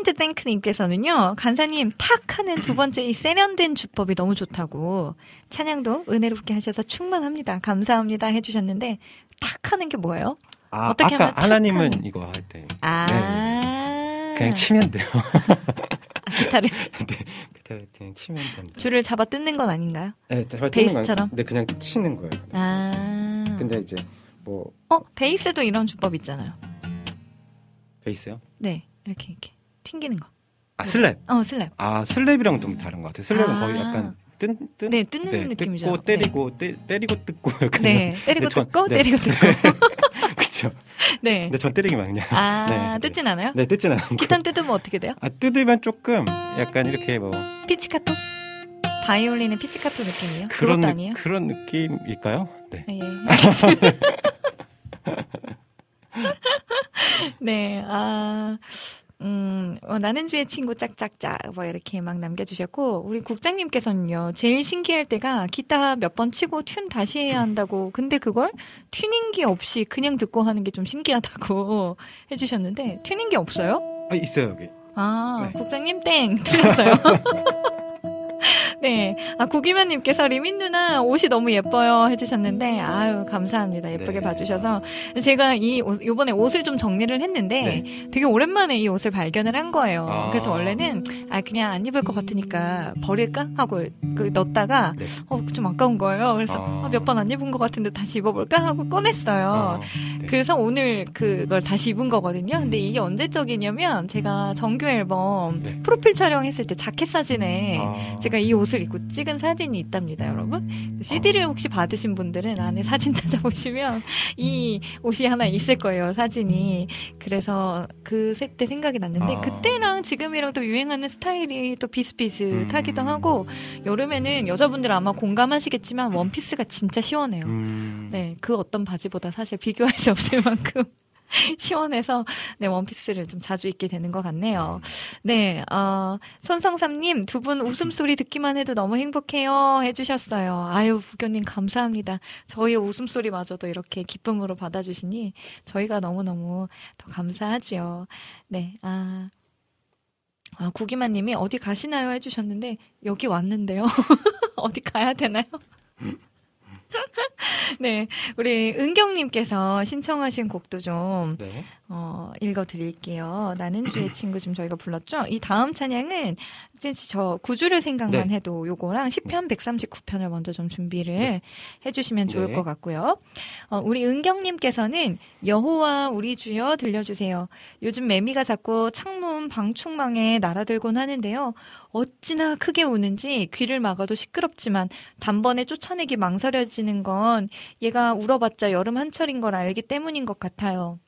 프레젠트 땡크님께서는요, 간사님, 탁 하는 두 번째 이 세련된 주법이 너무 좋다고, 찬양도 은혜롭게 하셔서 충만합니다. 감사합니다. 해주셨는데, 탁 하는 게 뭐예요? 아, 어떻게 아까 하면 탁 하나님은 하는- 이거 할 때. 아. 네. 그냥 치면 돼요. 아, 기타를, [LAUGHS] 그때 그냥 치면 된다. 줄을 잡아 뜯는 건 아닌가요? 네, 베이스처럼? 네, 그냥 치는 거예요. 아. 근데 이제 뭐 어, 베이스도 이런 주법 있잖아요. 베이스요? 네, 이렇게, 이렇게. 튕기는 거. 아 slap. 어, slap. 아 slap이랑 좀 다른 것 같아요. slap은 아. 거의 약간 뜬, 뜬? 네, 뜯는 느낌이죠. 뜯고 때리고 때, 때리고 뜯고 [LAUGHS] 약간 네, 때리고 전- 뜯고, 네. 때리고 뜯고. [LAUGHS] 그렇죠. 네. 근데 전 때리기만 그냥. 아, 네, 뜯진 않아요? 네, 뜯진 않아요. 기타 뜯으면 어떻게 돼요? 아 뜯으면 조금 약간 이렇게 뭐 피치카토? 바이올린의 피치카토 느낌이에요? 그런 아니에요? 그런 느낌일까요? 네. 예, 알겠습니다. [LAUGHS] 네, 아, 음, 어, 나는 주의 친구 짝짝짝, 뭐, 이렇게 막 남겨주셨고, 우리 국장님께서는요, 제일 신기할 때가 기타 몇 번 치고 튠 다시 해야 한다고, 근데 그걸 튜닝기 없이 그냥 듣고 하는 게 좀 신기하다고 [LAUGHS] 해주셨는데, 튜닝기 없어요? 아 있어요 여기. 아, 네. 국장님 땡 틀렸어요. [LAUGHS] 네, 아 고기만님께서 리민 누나 옷이 너무 예뻐요 해주셨는데 아유 감사합니다 예쁘게 네. 봐주셔서 제가 이 옷, 요번에 옷을 좀 정리를 했는데 되게 오랜만에 이 옷을 발견을 한 거예요. 네. 아. 그래서 원래는 아 그냥 안 입을 것 같으니까 버릴까 하고 그 넣었다가 네. 어 좀 아까운 거예요. 그래서 아. 몇번 안 입은 것 같은데 다시 입어볼까 하고 꺼냈어요. 어, 네. 그래서 오늘 그걸 다시 입은 거거든요. 근데 이게 언제적이냐면 제가 정규 앨범 네. 프로필 촬영했을 때 자켓 사진에 아. 제가 이 옷을 입고 찍은 사진이 있답니다, 여러분. CD를 혹시 받으신 분들은 안에 사진 [LAUGHS] 찾아보시면 이 옷이 하나 있을 거예요, 사진이. 그래서 그때 생각이 났는데 아. 그때랑 지금이랑 또 유행하는 스타일이 또 비슷비슷하기도 음. 하고 여름에는 여자분들 아마 공감하시겠지만 원피스가 진짜 시원해요. 음. 네, 그 어떤 바지보다 사실 비교할 수 없을 만큼 [LAUGHS] 시원해서 네 원피스를 좀 자주 입게 되는 것 같네요. 네, 어, 손성삼님 두 분 웃음소리 듣기만 해도 너무 행복해요 해주셨어요. 아유 부교님 감사합니다. 저희 웃음소리마저도 이렇게 기쁨으로 받아주시니 저희가 너무 너무 더 감사하죠. 네, 아. 아, 구기만님이 어디 가시나요? 해주셨는데, 여기 왔는데요. [LAUGHS] 어디 가야 되나요? [LAUGHS] 네, 우리 은경님께서 신청하신 곡도 좀 네. 어, 읽어드릴게요. 나는 주의 [CLEARS THROAT] 친구 좀 저희가 불렀죠. 이 다음 찬양은 이제 저 구주를 생각만 네. 해도 요거랑 10편 139편을 먼저 좀 준비를 해주시면 좋을 네. 것 같고요. 어, 우리 은경님께서는 여호와 우리 주여 들려주세요. 요즘 매미가 자꾸 창문 방충망에 날아들곤 하는데요. 어찌나 크게 우는지 귀를 막아도 시끄럽지만 단번에 쫓아내기 망설여지는 건 얘가 울어봤자 여름 한철인 걸 알기 때문인 것 같아요.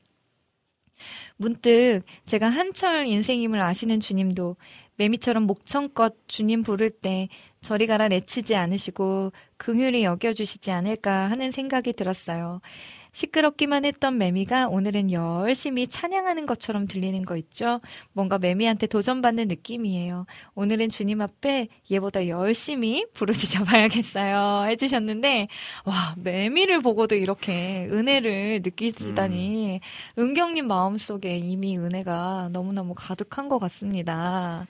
문득 제가 한철 인생임을 아시는 주님도 매미처럼 목청껏 주님 부를 때 저리 가라 내치지 않으시고 긍휼히 여겨주시지 않을까 하는 생각이 들었어요. 시끄럽기만 했던 매미가 오늘은 열심히 찬양하는 것처럼 들리는 거 있죠? 뭔가 매미한테 도전받는 느낌이에요. 오늘은 주님 앞에 얘보다 열심히 부르짖어 봐야겠어요. 해주셨는데, 와, 매미를 보고도 이렇게 은혜를 느끼시다니, 은경님 마음속에 이미 은혜가 너무너무 가득한 것 같습니다.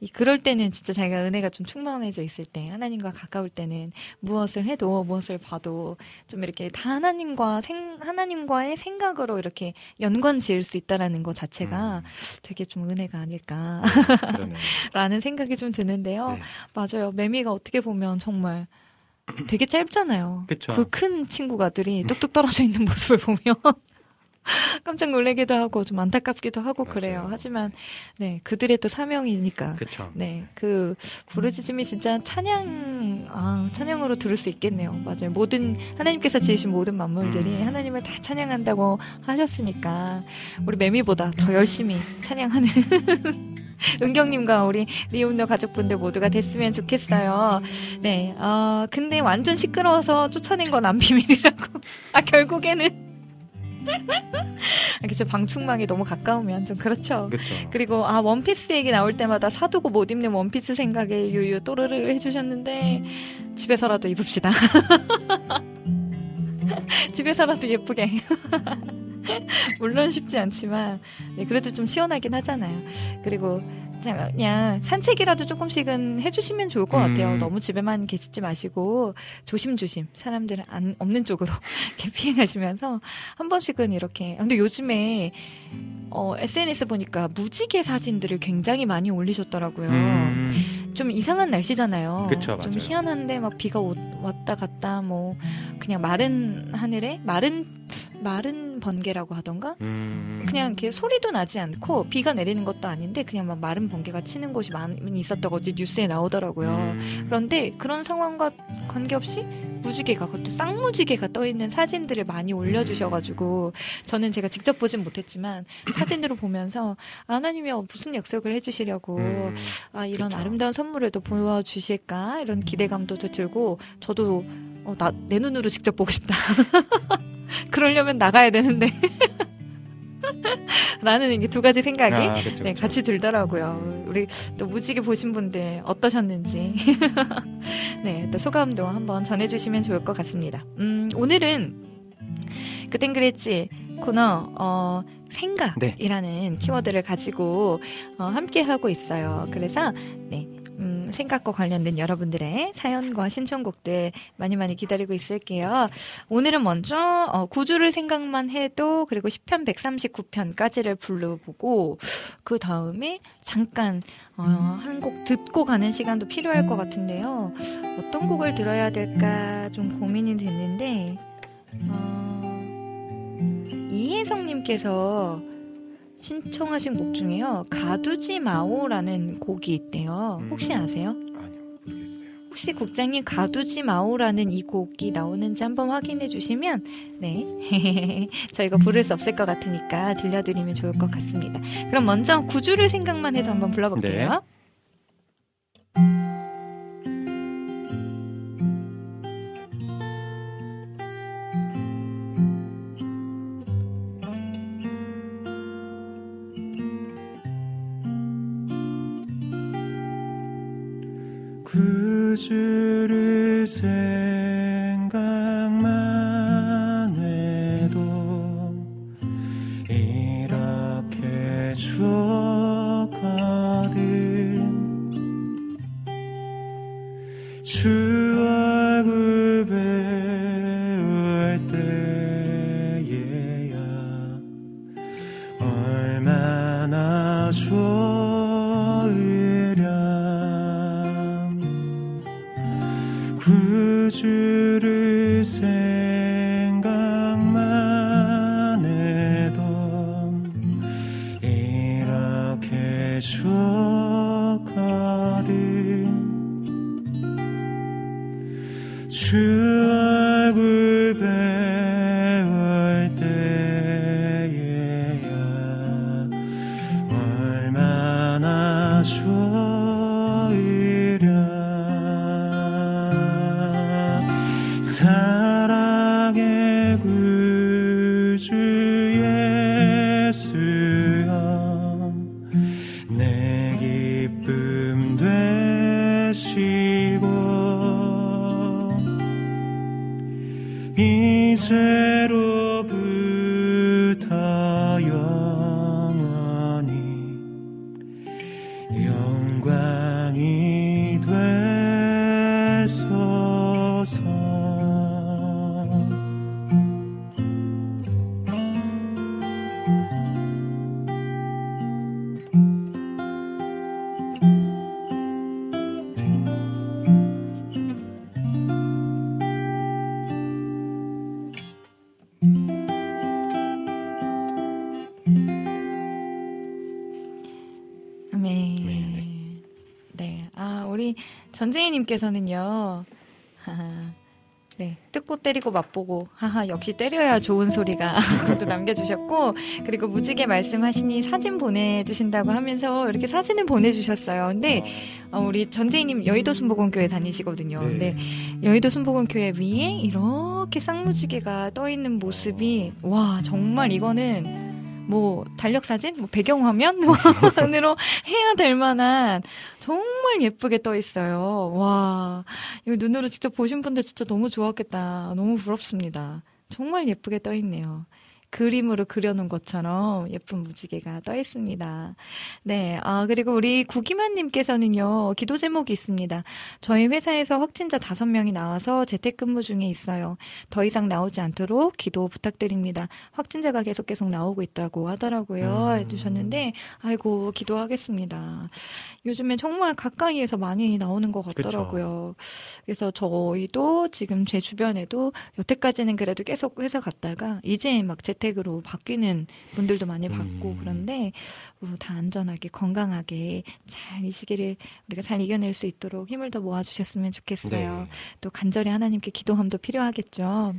이 그럴 때는 진짜 자기가 은혜가 좀 충만해져 있을 때 하나님과 가까울 때는 무엇을 해도 무엇을 봐도 좀 이렇게 다 하나님과 생 하나님과의 생각으로 이렇게 연관 지을 수 있다라는 것 자체가 음. 되게 좀 은혜가 아닐까라는. [LAUGHS] 생각이 좀 드는데요. 네. 맞아요. 매미가 어떻게 보면 정말 되게 짧잖아요. 그쵸. 그큰 친구가들이 뚝뚝 떨어져 있는 모습을 보면 [LAUGHS] 깜짝 놀라기도 하고 좀 안타깝기도 하고 맞아요. 그래요. 하지만 네 그들의 또 사명이니까. 그쵸. 네, 그 부르짖음이 진짜 찬양, 아 찬양으로 들을 수 있겠네요. 맞아요. 모든 하나님께서 지으신 모든 만물들이 음. 하나님을 다 찬양한다고 하셨으니까 우리 매미보다 더 열심히 찬양하는 [LAUGHS] 은경님과 우리 리움너 가족분들 모두가 됐으면 좋겠어요. 네, 어 근데 완전 시끄러워서 쫓아낸 건 안 비밀이라고. [LAUGHS] 아 결국에는. [LAUGHS] 아, 그쵸 방충망이 너무 가까우면 좀 그렇죠. 그쵸. 그리고 아 원피스 얘기 나올 때마다 사두고 못 입는 원피스 생각에 유유 또르르 해주셨는데 집에서라도 입읍시다. [LAUGHS] 집에서라도 예쁘게. [LAUGHS] 물론 쉽지 않지만 네, 그래도 좀 시원하긴 하잖아요. 그리고 그냥, 산책이라도 조금씩은 해주시면 좋을 것 같아요. 음. 너무 집에만 계시지 마시고 조심조심 사람들 안 없는 쪽으로 [LAUGHS] 이렇게 피해가시면서 한 번씩은 이렇게. 근데 요즘에 어, SNS 보니까 무지개 사진들을 굉장히 많이 올리셨더라고요. 음, 좀 이상한 날씨잖아요. 그쵸, 좀 맞아요. 희한한데 막 비가 오- 왔다 갔다 뭐 그냥 마른 하늘에 마른 마른 번개라고 하던가 음, 그냥 이렇게 소리도 나지 않고 비가 내리는 것도 아닌데 그냥 막 마른 번개가 치는 곳이 많이 있었다고 어제 뉴스에 나오더라고요. 음, 그런데 그런 상황과 관계없이 무지개가 그것도 쌍무지개가 떠 있는 사진들을 많이 올려주셔가지고 저는 제가 직접 보진 못했지만 사진으로 보면서 아, 하나님이 무슨 약속을 해주시려고 음, 아 이런 그쵸. 아름다운 선물을 또 보여주실까 이런 기대감도 또 들고 저도 어, 나, 내 눈으로 직접 보고 싶다. [LAUGHS] 그러려면 나가야 되는데 [LAUGHS] 나는 이게 두 가지 생각이 아, 그쵸, 네, 그쵸. 같이 들더라고요. 우리 또 무지개 보신 분들 어떠셨는지. [LAUGHS] 네, 또 소감도 한번 전해주시면 좋을 것 같습니다. 음, 오늘은 그땐 그랬지 코너, 어, 생각이라는 키워드를 가지고 어, 함께 하고 있어요. 그래서, 네. 음, 생각과 관련된 여러분들의 사연과 신청곡들 많이 많이 기다리고 있을게요. 오늘은 먼저 어, 구주를 생각만 해도 그리고 10편 139편까지를 불러보고 그 다음에 잠깐 어, 한 곡 듣고 가는 시간도 필요할 것 같은데요. 어떤 곡을 들어야 될까 좀 고민이 됐는데 어, 이혜성님께서 신청하신 곡 중에요. 가두지 마오라는 곡이 있대요. 혹시 아세요? 아니요, 모르겠어요. 혹시 국장님 가두지 마오라는 이 곡이 나오는지 한번 확인해 주시면 네 [LAUGHS] 저희가 부를 수 없을 것 같으니까 들려드리면 좋을 것 같습니다. 그럼 먼저 구주를 생각만 해도 한번 불러볼게요. 네. 영광이 되 전재희님께서는요, 하하, [LAUGHS] 네, 뜯고 때리고 맛보고, 하하, 역시 때려야 좋은 소리가, [LAUGHS] 그것도 남겨주셨고, 그리고 무지개 말씀하시니 사진 보내주신다고 하면서 이렇게 사진을 보내주셨어요. 근데, 어, 우리 전재희님 여의도 순복음교회 다니시거든요. 네. 근데 여의도 순복음교회 위에 이렇게 쌍무지개가 떠 있는 모습이, 와, 정말 이거는, 뭐 달력 사진, 뭐 배경 화면으로 [LAUGHS] 해야 될 만한 정말 예쁘게 떠 있어요. 와, 이거 눈으로 직접 보신 분들 진짜 너무 좋았겠다. 너무 부럽습니다. 정말 예쁘게 떠 있네요. 그림으로 그려놓은 것처럼 예쁜 무지개가 떠 있습니다. 네, 아, 그리고 우리 구기만님께서는요, 기도 제목이 있습니다. 저희 회사에서 확진자 다섯 명이 나와서 재택근무 중에 있어요. 더 이상 나오지 않도록 기도 부탁드립니다. 확진자가 계속 계속 나오고 있다고 하더라고요. 음. 해주셨는데, 아이고, 기도하겠습니다. 요즘에 정말 가까이에서 많이 나오는 것 같더라고요. 그래서 저희도 지금 제 주변에도 여태까지는 그래도 계속 회사 갔다가 이제 막 재택으로 바뀌는 분들도 많이 봤고 음. 그런데 어, 다 안전하게 건강하게 잘 이 시기를 우리가 잘 이겨낼 수 있도록 힘을 더 모아주셨으면 좋겠어요. 네. 또 간절히 하나님께 기도함도 필요하겠죠.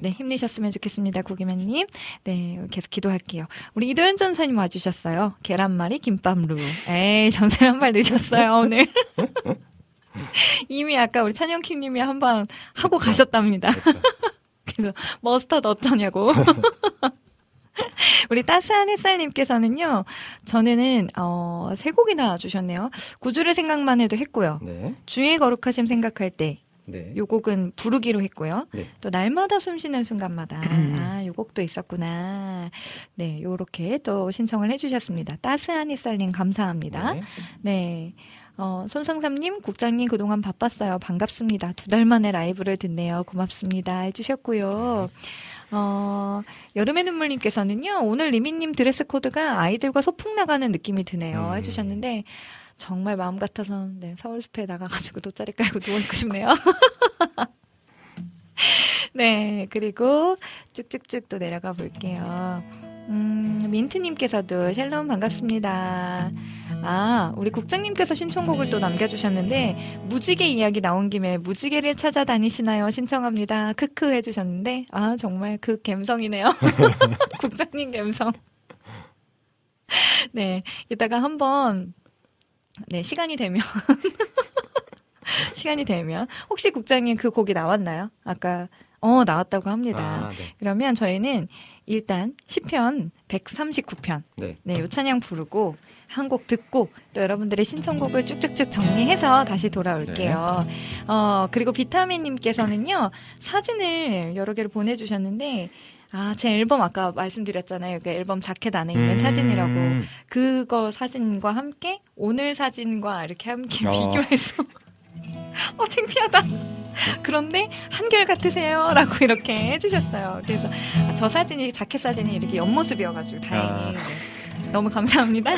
네, 힘내셨으면 좋겠습니다, 고기맨님. 네, 계속 기도할게요. 우리 이도현 전사님 와주셨어요. 계란말이, 김밥루. 에이, 전사님 한발 늦었어요, 오늘. [LAUGHS] 이미 아까 우리 찬영킴님이 한 번 하고 가셨답니다. [LAUGHS] 그래서 머스타드 어떠냐고. [LAUGHS] 우리 따스한 햇살님께서는요, 전에는, 어, 세 곡이나 주셨네요. 구주를 생각만 해도 했고요. 네. 주의 거룩하심 생각할 때, 네. 요 곡은 부르기로 했고요. 네. 또 날마다 숨쉬는 순간마다 아, 요 곡도 있었구나. 네, 요렇게 또 신청을 해 주셨습니다. 따스한 햇살님 감사합니다. 네. 네. 어, 손상삼님, 국장님 그동안 바빴어요. 반갑습니다. 두 달 만에 라이브를 듣네요. 고맙습니다. 해주셨고요. 어, 여름의 눈물님께서는요, 오늘 리미님 드레스 코드가 아이들과 소풍 나가는 느낌이 드네요. 음. 해주셨는데, 정말 마음 같아서는 네, 서울 숲에 나가가지고 돗자리 깔고 누워있고 싶네요. [LAUGHS] 네, 그리고 쭉쭉쭉 또 내려가 볼게요. 음, 민트님께서도 샬롬 반갑습니다. 아, 우리 국장님께서 신청곡을 또 남겨주셨는데, 무지개 이야기 나온 김에 무지개를 찾아다니시나요? 신청합니다. 크크 해주셨는데, 아, 정말 그 감성이네요. [LAUGHS] 국장님 감성. 네, 이따가 한번, 네, 시간이 되면, [LAUGHS] 시간이 되면, 혹시 국장님 그 곡이 나왔나요? 아까, 어, 나왔다고 합니다. 아, 네. 그러면 저희는 일단 10편 139편 네. 네, 요 찬양 부르고 한 곡 듣고 또 여러분들의 신청곡을 쭉쭉쭉 정리해서 다시 돌아올게요. 어, 그리고 비타민님께서는요, 사진을 여러 개를 보내주셨는데, 아, 제 앨범 아까 말씀드렸잖아요. 그 앨범 자켓 안에 있는 음. 사진이라고. 그거 사진과 함께 오늘 사진과 이렇게 함께 어. 비교해서 [LAUGHS] 어 창피하다. 그런데 한결 같으세요. 라고 이렇게 해주셨어요. 그래서 아, 저 사진이 자켓 사진이 이렇게 옆모습이어가지고 다행히 아. 네. 너무 감사합니다. [LAUGHS]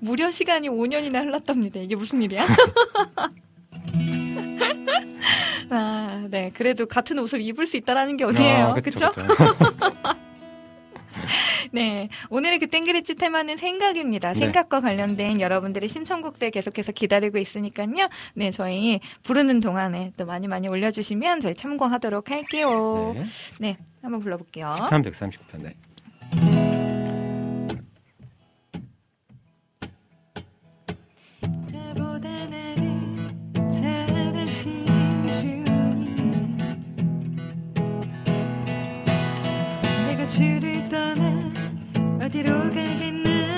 무려 시간이 5년이나 흘렀답니다. 이게 무슨 일이야? [LAUGHS] 아, 네. 그래도 같은 옷을 입을 수 있다라는 게 어디예요? 아, 그쵸? 그쵸? [LAUGHS] 네. 오늘의 그 땡그레치 테마는 생각입니다. 네. 생각과 관련된 여러분들의 신청곡들 계속해서 기다리고 있으니까요. 네, 저희 부르는 동안에 또 많이 많이 올려주시면 저희 참고하도록 할게요. 네. 네. 한번 불러볼게요. 10편 139편. 네. 주를 떠나 어디로 가겠나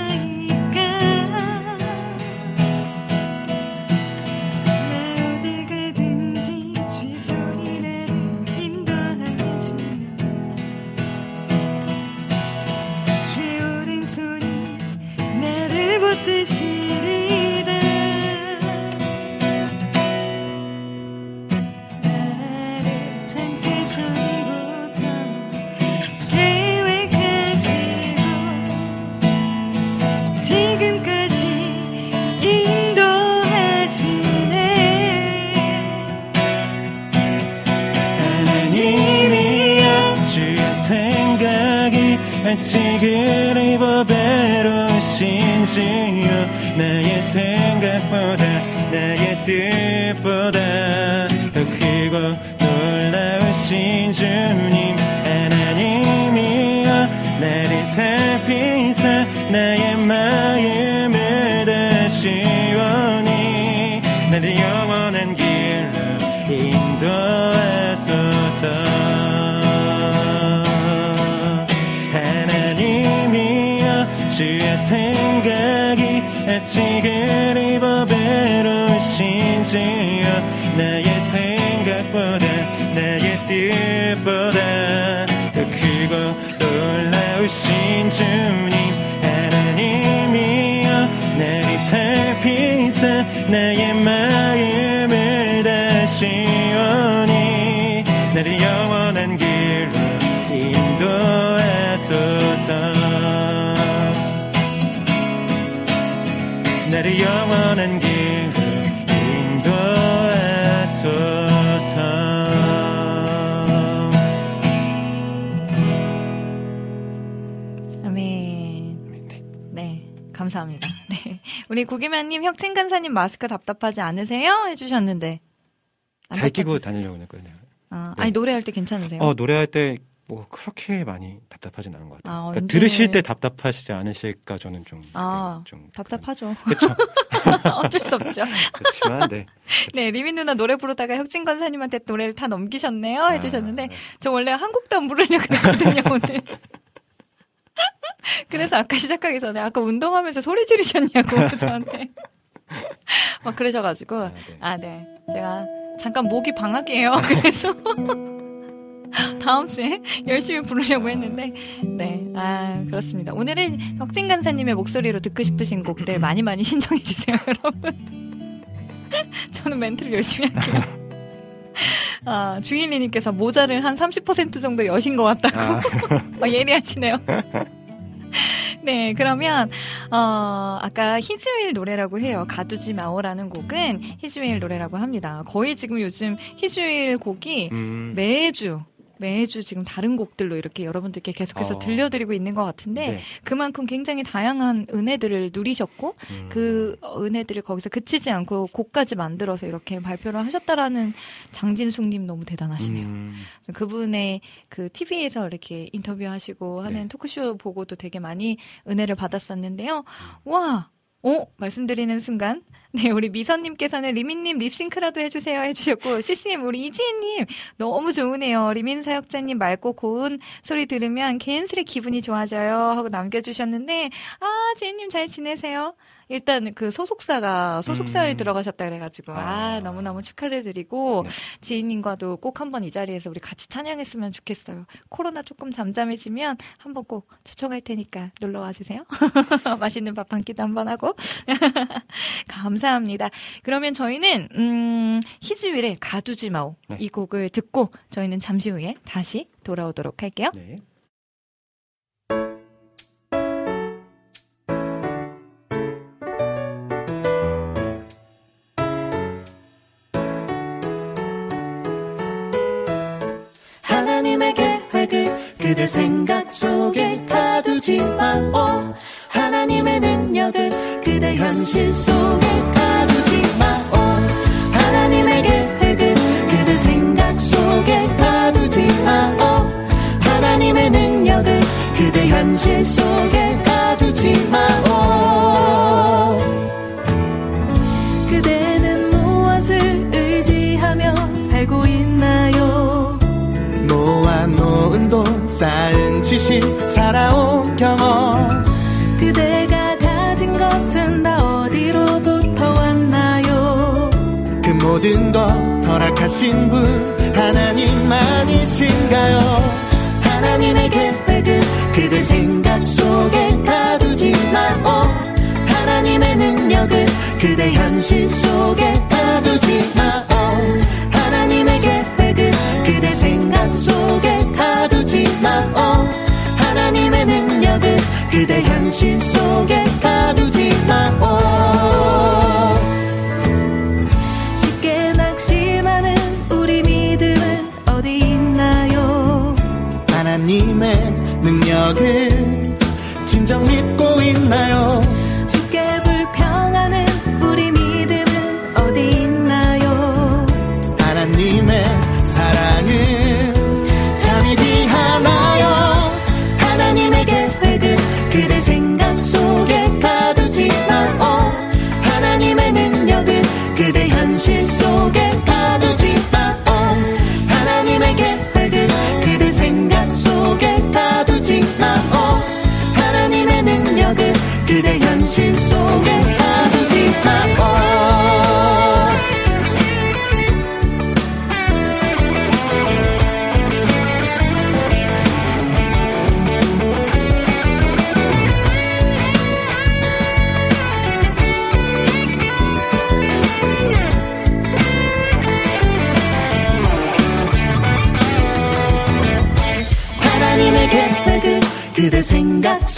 생각이 어찌 그리 보배로우신지요 나의 생각 생각보다 나의 뜻보다 더 크고 놀라우신 주님 하나님이여. 나를 살피사 나의 마음을 다시 원히 나를 영원한 길로 인도하소서 생각이 어찌 그리 보배로우신지요 나의 생각보다 나의 뜻보다 더 크고 놀라우신 주님 하나님이여 나를 살피사 나의 마음 영원한 길로 인도하소서 아멘. 네, 감사합니다. [LAUGHS] 네. 우리 고기만님, 혁清간사님 마스크 답답하지 않으세요? 해주셨는데. 안잘 끼고. 다니려고 했거든요. 아, 네. 아니, 노래할 때 괜찮으세요? 어 노래할 때 뭐 그렇게 많이 답답하진 않은 것 같아요. 아, 그러니까 언제- 들으실 때 답답하시지 않으실까 저는 좀 아, 좀 답답하죠. 그렇죠. [LAUGHS] 어쩔 수 없죠. 그렇지만 네. [LAUGHS] 네, 리민 누나 노래 부르다가 혁진 권사님한테 노래를 다 넘기셨네요. 아, 해주셨는데, 네. 저 원래 한 곡도 안 부르려고 했거든요, 오늘. [LAUGHS] 그래서 아까 시작하기 전에, 아까 운동하면서 소리 지르셨냐고, 저한테. 막 그러셔가지고, 아, 네. 아, 네. 제가 잠깐 목이 방학이에요. 그래서. [LAUGHS] 다음 주에 열심히 부르려고 했는데, 네. 아, 그렇습니다. 오늘은 혁진 간사님의 목소리로 듣고 싶으신 곡들 [CLEARS THROAT] 많이 많이 신청해 주세요, [LAUGHS] 여러분. 저는 멘트를 열심히 할게요. [LAUGHS] 아, 주인리님께서 모자를 한 30% 정도 여신 것 같다고. 아, 어, 예리하시네요. 네, 그러면, 어, 아까 히즈웨일 노래라고 해요. 가두지 마오라는 곡은 히즈웨일 노래라고 합니다. 거의 지금 요즘 히즈웨일 곡이 음, 매주, 매주 지금 다른 곡들로 이렇게 여러분들께 계속해서 어. 들려드리고 있는 것 같은데, 네. 그만큼 굉장히 다양한 은혜들을 누리셨고, 음, 그 은혜들을 거기서 그치지 않고 곡까지 만들어서 이렇게 발표를 하셨다라는 장진숙님 너무 대단하시네요. 음, 그분의 그 TV에서 이렇게 인터뷰하시고 하는 네. 토크쇼 보고도 되게 많이 은혜를 받았었는데요. 와! 어? 말씀드리는 순간. 네, 우리 미선님께서는 리민님 립싱크라도 해주세요 해주셨고, CC님, 우리 이지혜님, 너무 좋으네요. 리민 사역자님 맑고 고운 소리 들으면 개인스레 기분이 좋아져요. 하고 남겨주셨는데, 아, 지혜님 잘 지내세요? 일단 그 소속사가, 소속사에 음. 들어가셨다 그래가지고, 아, 아. 너무너무 축하를 드리고, 네. 지인님과도 꼭 한번 이 자리에서 우리 같이 찬양했으면 좋겠어요. 코로나 조금 잠잠해지면 한번 꼭 초청할 테니까 놀러 와주세요. [LAUGHS] 맛있는 밥 한 끼도 한번 하고. [LAUGHS] 감사합니다. 그러면 저희는, 음, 히즈윌의 가두지 마오. 네. 이 곡을 듣고 저희는 잠시 후에 다시 돌아오도록 할게요. 네. 그대 생각 속에 가두지 마오 하나님의 능력을 그대 현실 속에 가두지 마오 하나님의 계획을 그대 생각 속에 가두지 마오 하나님의 능력을 그대 현실 속에 가두지 마오 쌓은 지식 살아온 경험. 그대가 가진 것은 다 어디로부터 왔나요? 그 모든 것 허락하신 분 하나님만이신가요? 하나님의 계획을 그대 생각 속에 가두지 마오. 하나님의 능력을 그대 현실 속에 가두지 마오 그대 현실 속에 가두지 마오 쉽게 낙심하는 우리 믿음은 어디 있나요? 하나님의 능력을 진정 믿 그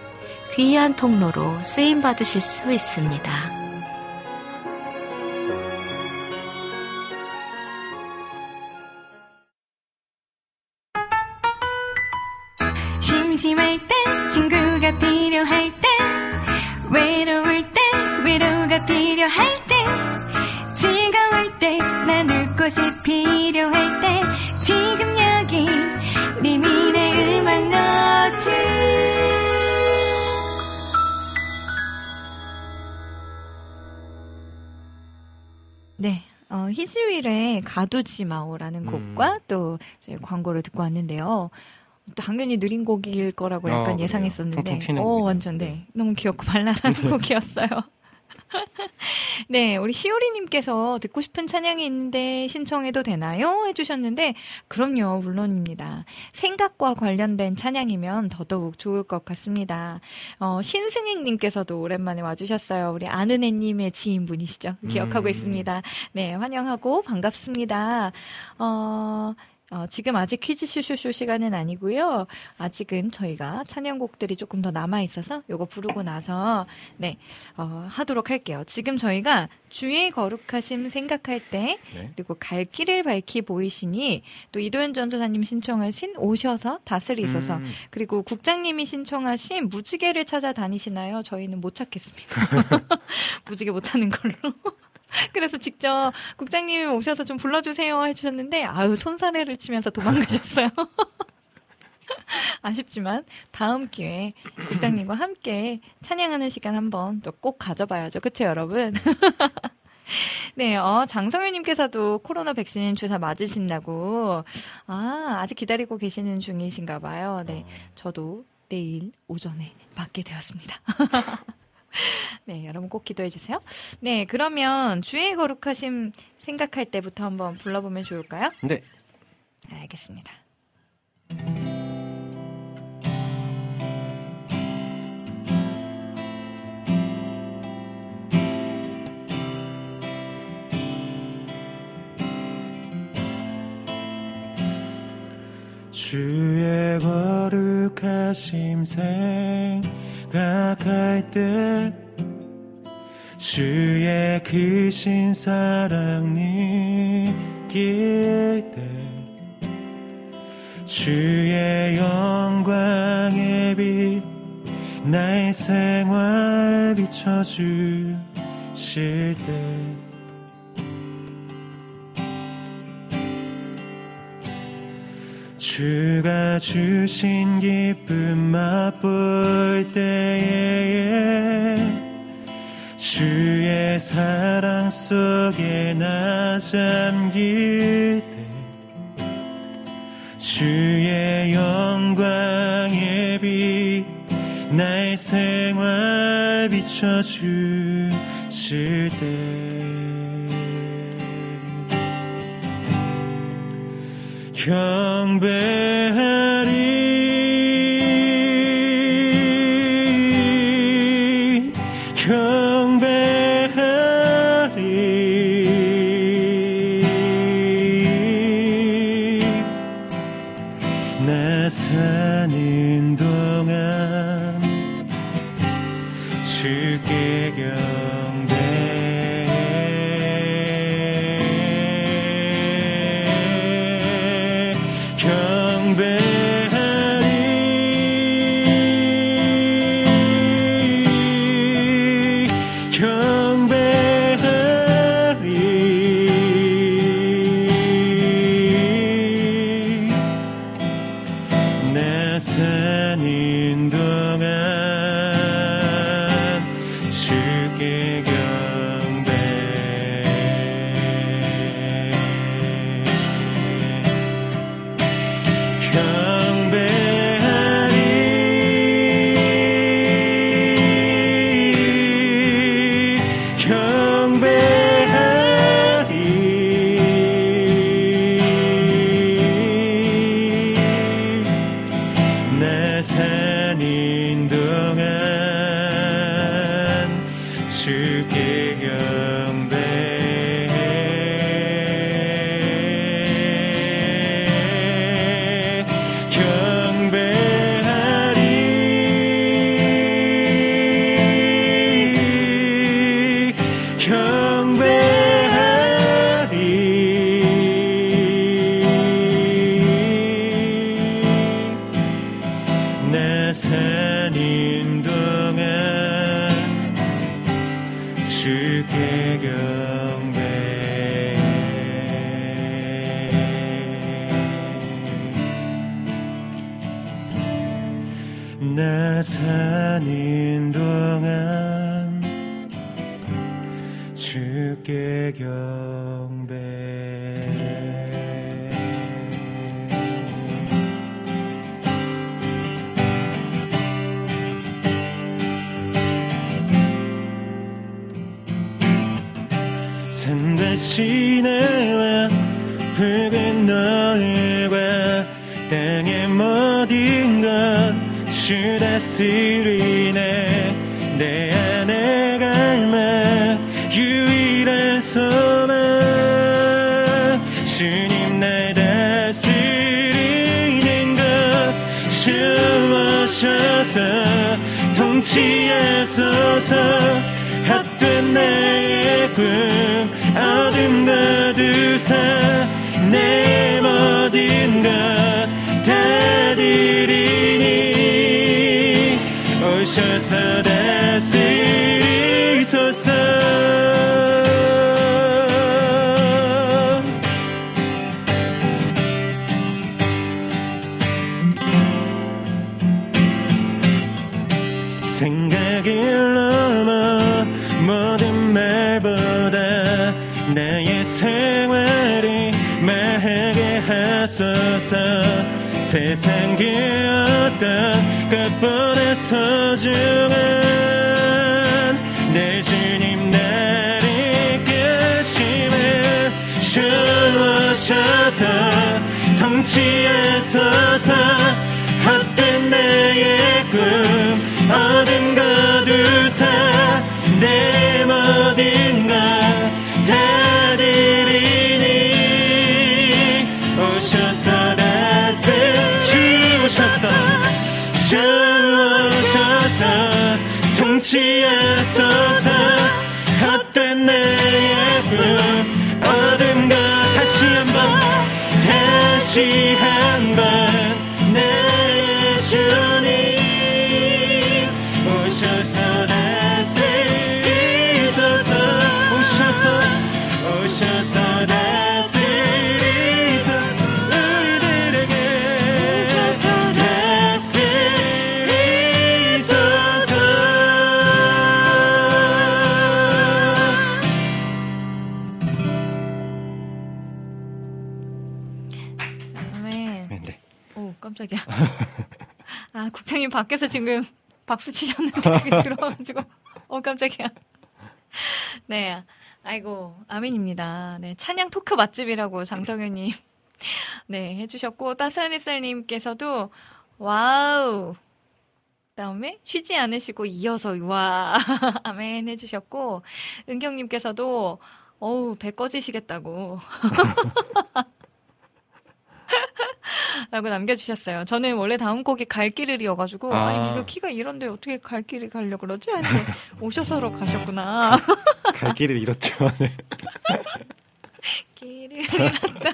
귀한 통로로 쓰임 받으실 수 있습니다. 심심할 때 친구가 필요할 때 외로울 때 위로가 필요할 때 즐거울 때 나눌 곳이 필요할 때 지금 히즈윌의 가두지 마오라는 곡과 또 저희 광고를 듣고 왔는데요. 당연히 느린 곡일 거라고 어, 약간 그래요. 예상했었는데, 어. 완전 네. 너무 귀엽고 발랄한 [LAUGHS] 곡이었어요. 네, 우리 시오리님께서 듣고 싶은 찬양이 있는데 신청해도 되나요? 해주셨는데, 그럼요, 물론입니다. 생각과 관련된 찬양이면 더더욱 좋을 것 같습니다. 어, 신승익님께서도 오랜만에 와주셨어요. 우리 아는 애님의 지인분이시죠? 기억하고 음. 있습니다. 네, 환영하고 반갑습니다. 어, 어, 지금 아직 퀴즈 쇼쇼쇼 시간은 아니고요. 아직은 저희가 찬양곡들이 조금 더 남아 있어서 요거 부르고 나서 네 어, 하도록 할게요. 지금 저희가 주의 거룩하심 생각할 때 네. 그리고 갈 길을 밝히 보이시니 또 이도현 전도사님 신청하신 오셔서 다스리소서 음, 그리고 국장님이 신청하신 무지개를 찾아 다니시나요? 저희는 못 찾겠습니다. [LAUGHS] [LAUGHS] 무지개 못 찾는 걸로. [LAUGHS] 그래서 직접 국장님이 오셔서 좀 불러주세요 해주셨는데 아유 손사래를 치면서 도망가셨어요. [LAUGHS] 아쉽지만 다음 기회에 국장님과 함께 찬양하는 시간 한번 또 꼭 가져봐야죠. 그쵸 여러분? [LAUGHS] 네, 어, 장성윤님께서도 코로나 백신 주사 맞으신다고, 아, 아직 기다리고 계시는 중이신가 봐요. 네, 저도 내일 오전에 맞게 되었습니다. [LAUGHS] 네, 여러분 꼭 기도해 주세요. 네, 그러면 주의 거룩하심 생각할 때부터 한번 불러보면 좋을까요? 네. 알겠습니다. 주의 거룩하심 생 각할 때 주의 크신 사랑 느낄 때 주의 영광의 빛 나의 생활 비춰주실 때 주가 주신 기쁨 맛볼 때에 주의 사랑 속에 나 잠길 때 주의 영광의 빛 나의 생활 비춰주실 때 경배 다 아, 국장님 밖에서 지금 박수 치셨는데 [LAUGHS] 들어가지고, 어, 깜짝이야. 네. 아이고, 아멘입니다. 네. 찬양 토크 맛집이라고 장성현님, 네, 해주셨고, 따스한 햇살님께서도, 와우. 다음에 쉬지 않으시고 이어서 와 [LAUGHS] 아멘 해주셨고 은경님께서도 어우 배 꺼지시겠다고 [LAUGHS] 라고 남겨주셨어요. 저는 원래 다음 곡이 갈 길을 이어가지고 아. 아니 이거 키가 이런데 어떻게 갈 길을 가려고 그러지? 했는데 [LAUGHS] 오셔서로 가셨구나. 갈 길을 잃었죠. 네. [LAUGHS] 길을 잃었다.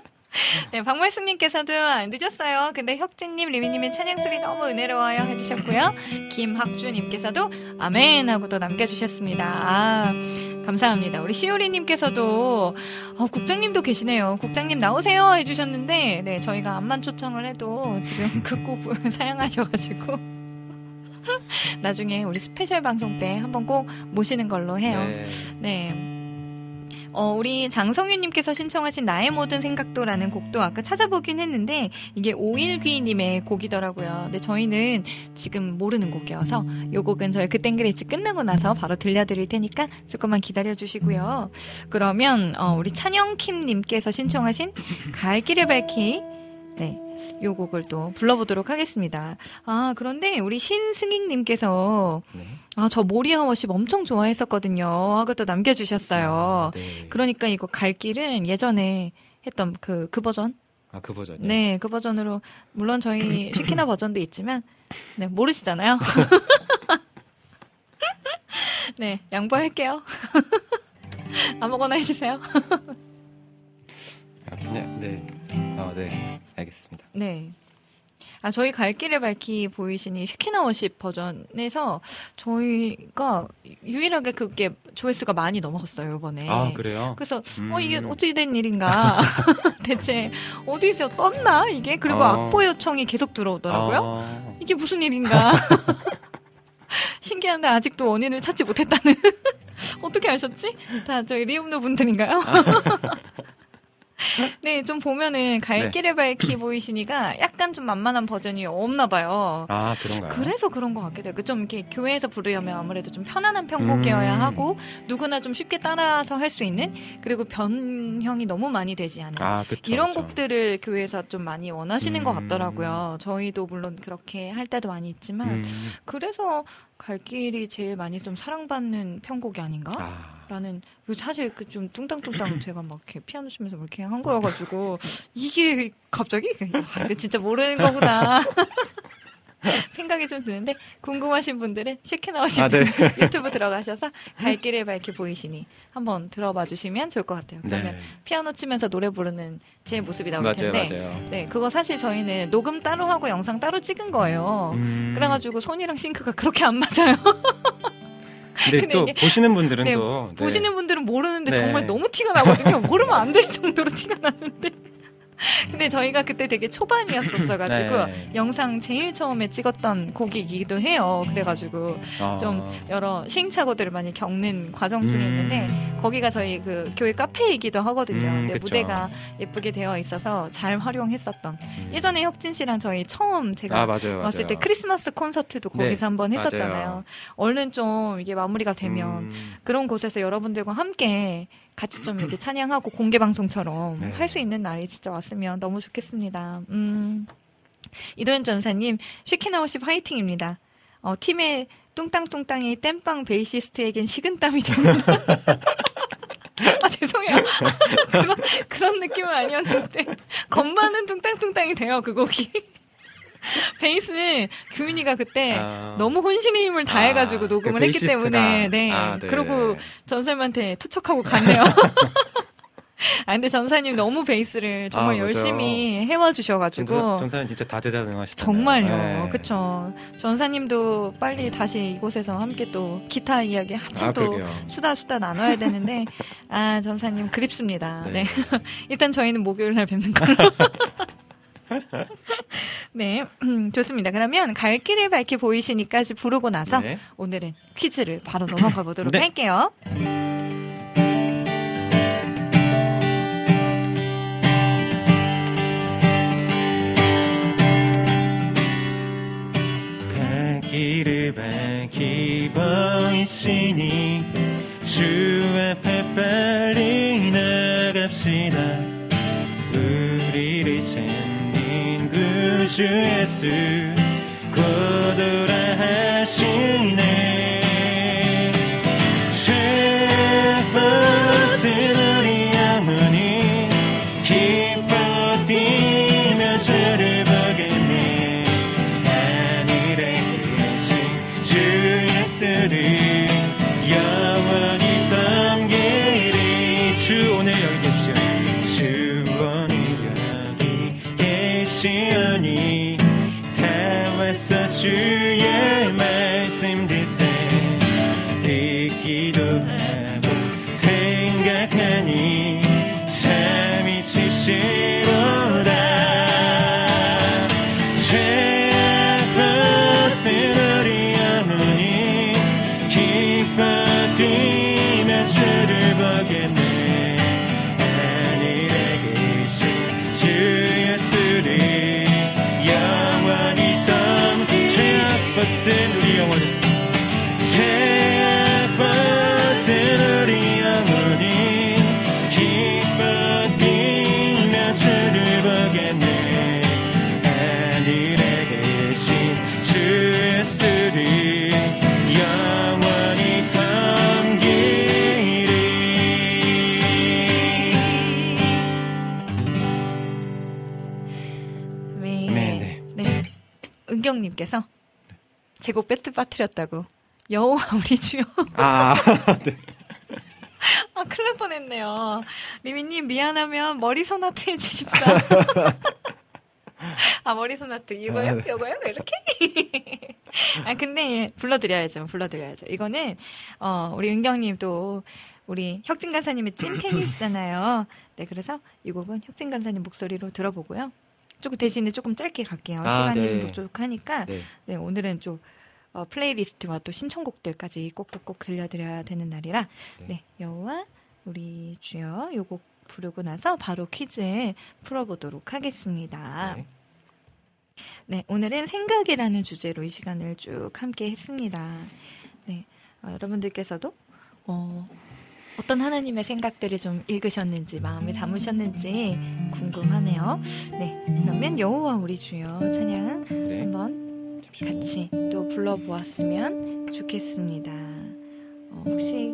[LAUGHS] [LAUGHS] 네, 박말숙님께서도 늦었어요. 근데 혁진님, 리미님의 찬양 소리 너무 은혜로워요 해주셨고요. 김학주님께서도 아멘 하고 또 남겨주셨습니다. 아, 감사합니다. 우리 시오리님께서도 어, 국장님도 계시네요. 국장님 나오세요 해주셨는데, 네, 저희가 암만 초청을 해도 지금 극구 [LAUGHS] [LAUGHS] 사양하셔가지고. 나중에 우리 스페셜 방송 때 한번 꼭 모시는 걸로 해요. 네. 네. 어, 우리 장성윤님께서 신청하신 나의 모든 생각도라는 곡도 아까 찾아보긴 했는데 이게 오일귀님의 곡이더라고요. 근데 저희는 지금 모르는 곡이어서 이 곡은 저희 그랬지 끝나고 나서 바로 들려드릴 테니까 조금만 기다려주시고요. 그러면 어, 우리 찬영킴님께서 신청하신 갈 길을 밝히 네, 요 곡을 또 불러보도록 하겠습니다. 아 그런데 우리 신승익님께서 네. 아, 저 모리아 워십 엄청 좋아했었거든요. 하고 또 남겨주셨어요. 아, 네. 그러니까 이거 갈 길은 예전에 했던 그, 그 버전? 아, 그 버전이요? 네, 그 버전으로, 물론 저희 [CLEARS THROAT] 슈키나 버전도 있지만, 네, 모르시잖아요. [LAUGHS] [LAUGHS] 네, 양보할게요. [LAUGHS] 아무거나 해주세요. 아, 그냥, 네. 아, 네. 알겠습니다. 네. 아, 저희 갈 길을 밝히 보이시니 슈키나 워십 버전에서 저희가 유일하게 그게 조회수가 많이 넘어갔어요, 이번에. 아, 그래요? 그래서 어 이게 음. 어떻게 된 일인가 [LAUGHS] 대체 어디서 떴나 이게 그리고 어. 악보 요청이 계속 들어오더라고요 아, 이게 무슨 일인가 [LAUGHS] 신기한데 아직도 원인을 찾지 못했다는 [LAUGHS] 어떻게 아셨지 다 저희 리움노 분들인가요 [LAUGHS] 네 좀 보면은 갈 네. 길을 밝히 보이시니가 약간 좀 만만한 버전이 없나 봐요 아, 그런가요? 그래서 그런 것 같기도 해요. 그좀 이렇게 교회에서 부르려면 아무래도 좀 편안한 편곡이어야 음. 하고 누구나 좀 쉽게 따라서 할 수 있는 그리고 변형이 너무 많이 되지 않은 아, 그쵸. 이런 그쵸. 곡들을 교회에서 좀 많이 원하시는 것 음. 같더라고요. 저희도 물론 그렇게 할 때도 많이 있지만 음. 그래서 갈 길이 제일 많이 좀 사랑받는 편곡이 아닌가? 아, 라는 그 사실 그 좀 뚱땅뚱땅 [CLEARS THROAT] 제가 막 이렇게 피아노 치면서 뭐 이렇게 한 거여가지고 [CLEARS THROAT] 이게 갑자기 아, 이거 진짜 모르는 거구나 [LAUGHS] 생각이 좀 드는데 궁금하신 분들은 쉐키나오시 아, 네. [LAUGHS] 유튜브 들어가셔서 갈 길을 밝게 보이시니 한번 들어봐 주시면 좋을 것 같아요. 그러면 네. 피아노 치면서 노래 부르는 제 모습이 나올 맞아요, 텐데 맞아요. 네 그거 사실 저희는 녹음 따로 하고 영상 따로 찍은 거예요. 음, 그래가지고 손이랑 싱크가 그렇게 안 맞아요. [LAUGHS] [LAUGHS] 근데, 근데 또 보시는 분들은 네, 또 네. 보시는 분들은 모르는데 네. 정말 너무 티가 나거든요. 모르면 안 될 정도로 티가 나는데. [LAUGHS] 근데 저희가 그때 되게 초반이었었어가지고 네. 영상 제일 처음에 찍었던 곡이기도 해요. 그래가지고 아, 좀 여러 시행착오들을 많이 겪는 과정 중에 음. 있는데 거기가 저희 그 교회 카페이기도 하거든요. 음, 근데 그쵸. 무대가 예쁘게 되어 있어서 잘 활용했었던. 음. 예전에 혁진 씨랑 저희 처음 제가 아 맞아요, 왔을 맞아요. 때 크리스마스 콘서트도 네, 거기서 한번 했었잖아요. 맞아요. 얼른 좀 이게 마무리가 되면 음, 그런 곳에서 여러분들과 함께 같이 좀 이렇게 찬양하고 공개 방송처럼 네. 할수 있는 날이 진짜 왔으면 너무 좋겠습니다. 음. 이도현 전사님, 쉐키나우십 화이팅입니다. 어, 팀의 뚱땅뚱땅이 땜빵 베이시스트에겐 식은땀이 됩니다. [LAUGHS] 아, 죄송해요. [LAUGHS] 그런, 그런 느낌은 아니었는데. 건반은 뚱땅뚱땅이 돼요, 그 곡이. [LAUGHS] 베이스는 규민이가 그때 아. 너무 혼신의 힘을 다해가지고 아, 녹음을 그 했기. 때문에, 네. 아, 네. 그러고 전설님한테 투척하고 갔네요. [LAUGHS] 아, 근데 전사님 너무 베이스를 정말 아. 열심히 해와 주셔가지고. 전사는 진짜 다재다능하시잖아요. 정말요. 네. 그쵸. 전사님도 빨리 다시 이곳에서 함께 또 기타 이야기 한참 아, 또 그러게요. 수다 수다 나눠야 되는데, 아, 전사님 그립습니다. 네. 네. [LAUGHS] 일단 저희는 목요일 날 뵙는 걸로. [LAUGHS] 네, 음, 좋습니다. 그러면 갈 길을 밝게 보이시니까지 부르고 나서 네. 오늘은 퀴즈를 바로 넘어가 보도록 [LAUGHS] 네. 할게요. 갈 길을 밝히 보이시니 주 앞에 빨리 나갑시다 우리를 주 예수 고도라 하시네 은경님께서 제곡 배트 빠뜨렸다고. 여호와 우리 주여. 아, 아, 큰일 날 뻔했네요. 미미님, 미안하면 머리 소나트 해주십사. [LAUGHS] 아, 머리 소나트. 이거요? 아, 네. 이거요? 이렇게? 아, 근데, 예, 불러드려야죠. 불러드려야죠. 이거는, 어, 우리 은경님 또, 우리 혁진 간사님의 찐 팬이시잖아요. [CLEARS THROAT] 네, 그래서 이 곡은 혁진 간사님 목소리로 들어보고요. 조금 대신에 조금 짧게 갈게요. 아, 시간이 네. 좀 부족하니까. 네. 네, 오늘은 좀 어, 플레이리스트와 또 신청곡들까지 꼭꼭꼭 들려드려야 되는 날이라 네. 네, 여호와 우리 주여 요곡 부르고 나서 바로 퀴즈 풀어보도록 하겠습니다. 네. 네, 오늘은 생각이라는 주제로 이 시간을 쭉 함께 했습니다. 네, 어, 여러분들께서도 어, 어떤 하나님의 생각들을 좀 읽으셨는지 마음에 담으셨는지 궁금하네요. 네, 그러면 여호와 우리 주여 찬양 네. 한번 같이 또 불러보았으면 좋겠습니다. 어, 혹시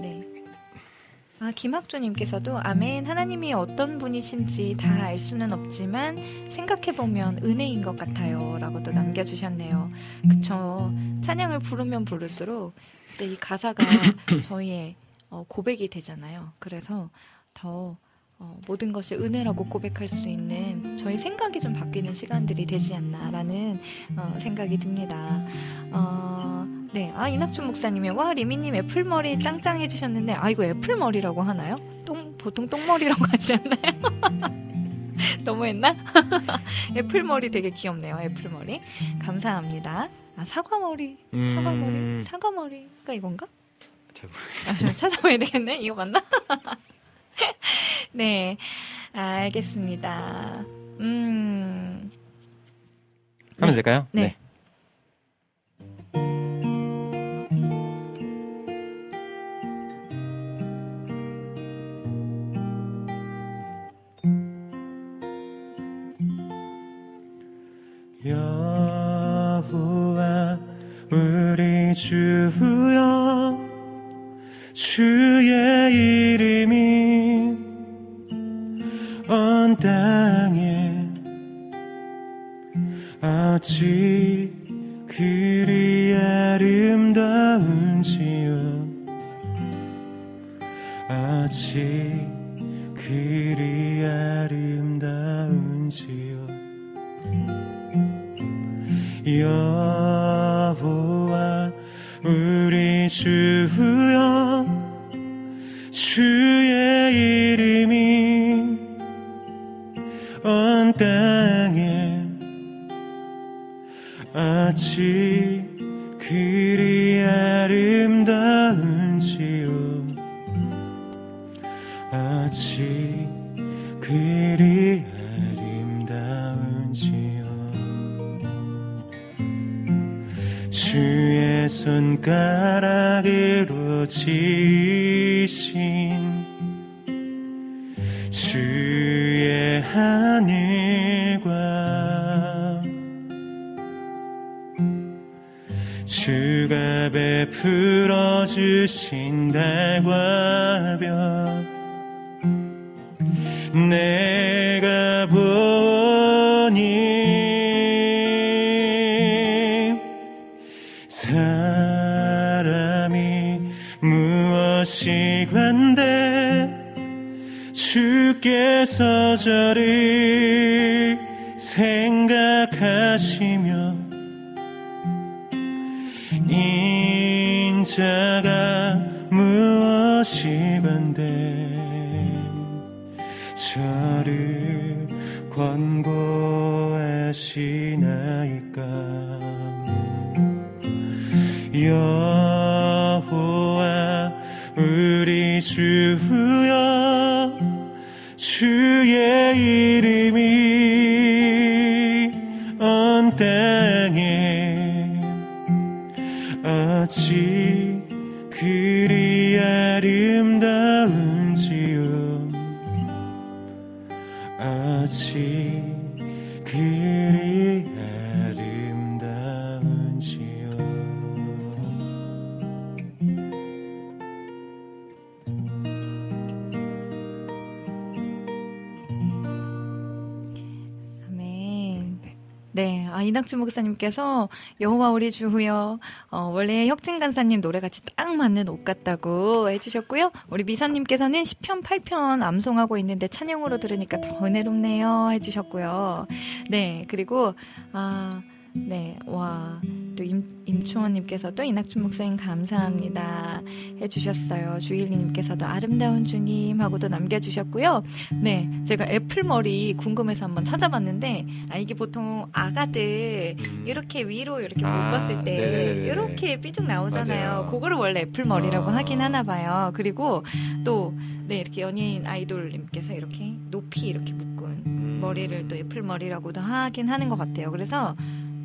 네 아, 김학주님께서도 아멘 하나님이 어떤 분이신지 다 알 수는 없지만 생각해보면 은혜인 것 같아요 라고도 남겨주셨네요 그쵸 찬양을 부르면 부를수록 이제 이 가사가 [CLEARS THROAT] 저희의 어, 고백이 되잖아요 그래서 더 어, 모든 것이 은혜라고 고백할 수 있는 저희 생각이 좀 바뀌는 시간들이 되지 않나라는 어, 생각이 듭니다. 어, 네, 아 이낙준 목사님이 와 리미님 애플머리 짱짱 해주셨는데 아 이거 애플머리라고 하나요? 똥 보통 똥머리라고 [LAUGHS] 하지 않나요? [LAUGHS] 너무했나? [LAUGHS] 애플머리 되게 귀엽네요. 애플머리 감사합니다. 아 사과머리, 사과머리, 음. 사과머리가 이건가? 잘 아, 좀 찾아봐야 되겠네. 이거 맞나? [LAUGHS] 네, 알겠습니다. 음, 하면 될까요? 네. 여 우리 주여 주의 이름이 온 땅에 어찌 그리 아름다운지요. 어찌 그리 아름다운지요. 여 호와 우리 주여 주의 이름이 온 땅에 어찌 손가락으로 지신 주의 하늘과 주가 베풀어 주신 달과 별 내가 보니 관대 주께서 저를 생각하시며 인자가 무엇이 관대 저를 권고하시나이까? 여 주여 주의 이름 이낙주 목사님께서 여호와 우리 주여 어, 원래 혁진 간사님 노래같이 딱 맞는 옷 같다고 해주셨고요. 우리 미사님께서는 10편 8편 암송하고 있는데 찬양으로 들으니까 더 은혜롭네요 해주셨고요. 네, 그리고 아, 네, 와. 또 임, 임충원님께서도 이낙준 목사님 감사합니다 해주셨어요. 주일리님께서도 아름다운 주님 하고도 남겨주셨고요. 네, 제가 애플 머리 궁금해서 한번 찾아봤는데 아 이게 보통 아가들 이렇게 위로 이렇게 아, 묶었을 때 네네네네. 이렇게 삐죽 나오잖아요. 맞아요. 그거를 원래 애플 머리라고 아. 하긴 하나 봐요. 그리고 또 네, 이렇게 연예인 아이돌님께서 이렇게 높이 이렇게 묶은 음. 머리를 또 애플 머리라고도 하긴 하는 것 같아요. 그래서